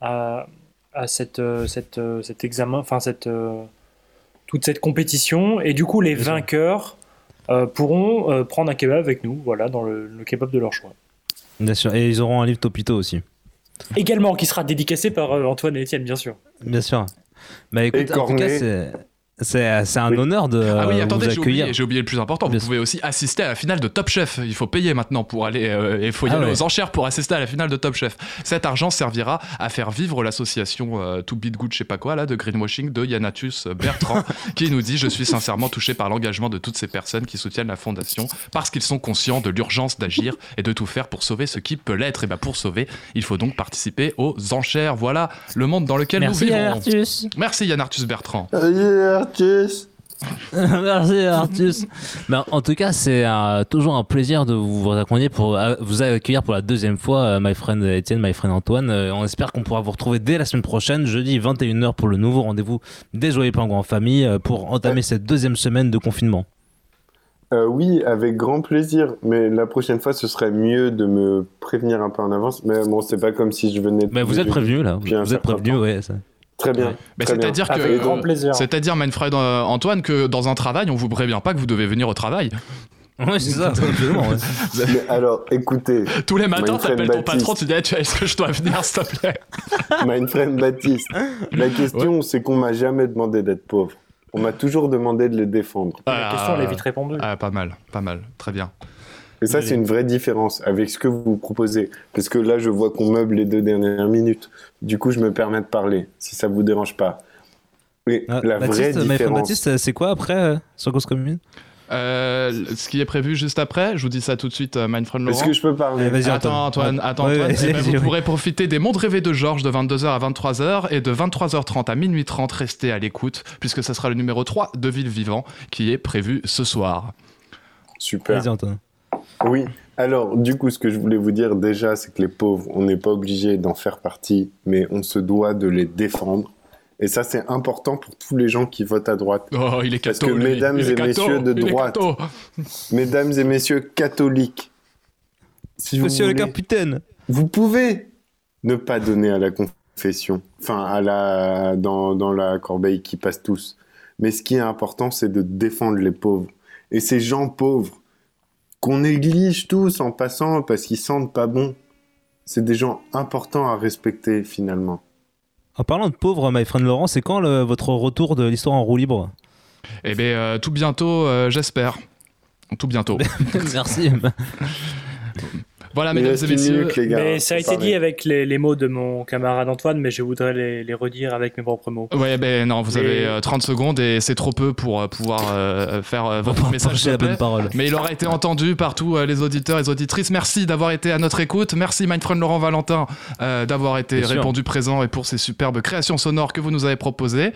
à, à cette, euh, cette, euh, cet examen, enfin, cette, toute cette compétition. Et du coup, les vainqueurs pourront euh, prendre un kebab avec nous, voilà, dans le, le kebab de leur choix. Bien sûr. Et ils auront un livre Topito aussi. Également, qui sera dédicacé par euh, Antoine et Étienne, bien sûr. Bien sûr. Bah écoute, Et en tout cas. C'est. C'est un honneur de Ah oui, euh, attendez, vous j'ai accueillir. oublié, j'ai oublié le plus important. Vous pouvez aussi assister à la finale de Top Chef. Il faut payer maintenant pour aller. euh, et il faut y Ah aller ouais. aux enchères pour assister à la finale de Top Chef. Cet argent servira à faire vivre l'association euh, To Beat Good, je sais pas quoi, là, de greenwashing de Yanatus Bertrand, qui nous dit Je suis sincèrement touché par l'engagement de toutes ces personnes qui soutiennent la fondation parce qu'ils sont conscients de l'urgence d'agir et de tout faire pour sauver ce qui peut l'être. Et bah, pour sauver, il faut donc participer aux enchères. Voilà le monde dans lequel Merci, nous vivons. Yann. Merci Yann Arthus Bertrand. Artus. Merci Artus. Ben, en tout cas, c'est euh, toujours un plaisir de vous accueillir pour euh, vous accueillir pour la deuxième fois, euh, my friend Étienne, my friend Antoine. Euh, on espère qu'on pourra vous retrouver dès la semaine prochaine, jeudi 21h pour le nouveau rendez-vous des Joyeux Pingouins en famille pour entamer cette deuxième semaine de confinement. Oui, avec grand plaisir. Mais la prochaine fois, ce serait mieux de me prévenir un peu en avance. Mais bon, c'est pas comme si je venais. Ben, vous êtes prévenus là, vous êtes temps. ouais. ça. Très bien. Mais très bien. c'est-à-dire que, Avec grand plaisir. c'est-à-dire Manfred euh, Antoine que dans un travail, on vous prévient pas que vous devez venir au travail. Ouais, c'est ça, absolument. ouais. Mais alors, écoutez. Tous les matins, t'appelles ton patron, tu dis tu- est-ce que je dois venir, s'il te plaît My friend Baptiste. La question, c'est qu'on m'a jamais demandé d'être pauvre. On m'a toujours demandé de les défendre. La question, elle est vite répondue. Ah, pas mal, pas mal, très bien. Et ça, c'est une vraie différence avec ce que vous proposez. Parce que là, je vois qu'on meuble les deux dernières minutes. Du coup, je me permets de parler, si ça vous dérange pas. Et Ah, la vraie Baptiste, friend différence. Baptiste, c'est quoi après euh, sur Cause Commune? Euh, ce qui est prévu juste après, je vous dis ça tout de suite, euh, Manfred Laurent. Est-ce que je peux parler? Vas-y, Attends, Antoine, attends, ouais, Antoine. Eh vous oui. pourrez profiter des mondes rêvés de Georges de 22h à 23h et de 23h30 à minuit 30. Restez à l'écoute, puisque ça sera le numéro 3 de Ville Vivant qui est prévu ce soir. Super. Vas-y, Antoine. Oui. Alors, du coup, ce que je voulais vous dire déjà, c'est que les pauvres, on n'est pas obligé d'en faire partie, mais on se doit de les défendre. Et ça, c'est important pour tous les gens qui votent à droite. Oh, il est Parce que, mesdames Il est et catho, messieurs de droite, mesdames et messieurs catholiques, si vous Monsieur le capitaine. vous pouvez ne pas donner à la confession, enfin à la dans, dans la corbeille qui passe tous. Mais ce qui est important, c'est de défendre les pauvres. Et ces gens pauvres qu'on néglige tous en passant parce qu'ils sentent pas bon, c'est des gens importants à respecter finalement. En parlant de pauvres, my friend Laurent, c'est quand le- votre retour de l'histoire en roue libre? Eh bien, euh, tout bientôt, euh, j'espère. Tout bientôt. Merci. Voilà, Il mesdames et messieurs. minute, les gars. Mais ça a été parler. dit avec les, les mots de mon camarade Antoine, mais je voudrais les, les redire avec mes propres mots. Ouais, ben non, vous Et- avez euh, 30 secondes et c'est trop peu pour euh, pouvoir euh, faire euh, votre pouvoir message. la bonne parole. Mais il aura été entendu par tous euh, les auditeurs et les auditrices. Merci d'avoir été à notre écoute. Merci, my friend Laurent Valentin, euh, d'avoir été Bien sûr. répondu présent et pour ces superbes créations sonores que vous nous avez proposées.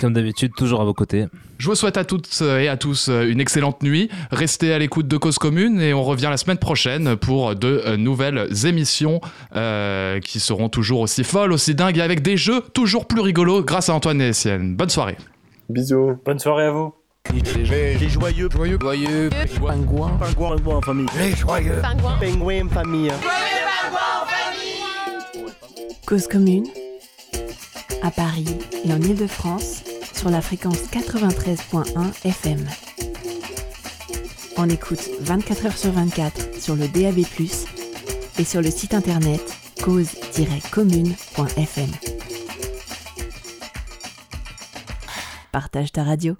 Comme d'habitude, toujours à vos côtés. Je vous souhaite à toutes et à tous euh, une excellente nuit. Restez à l'écoute de Cause Commune et on revient la semaine prochaine pour de euh, nouvelles émissions euh, qui seront toujours aussi folles, aussi dingues et avec des jeux toujours plus rigolos grâce à Antoine et Essienne. Bonne soirée. Bisous. Bonne soirée à vous. Les joyeux, joyeux, joyeux, pingouins, pingouins, pingouins en famille. Les joyeux, Pingouins. pingouins en famille. Cause commune à Paris et en Ile-de-France sur la fréquence 93.1 FM. On écoute 24 heures sur 24 sur le DAB+, et sur le site internet cause-commune.fm. Partage ta radio.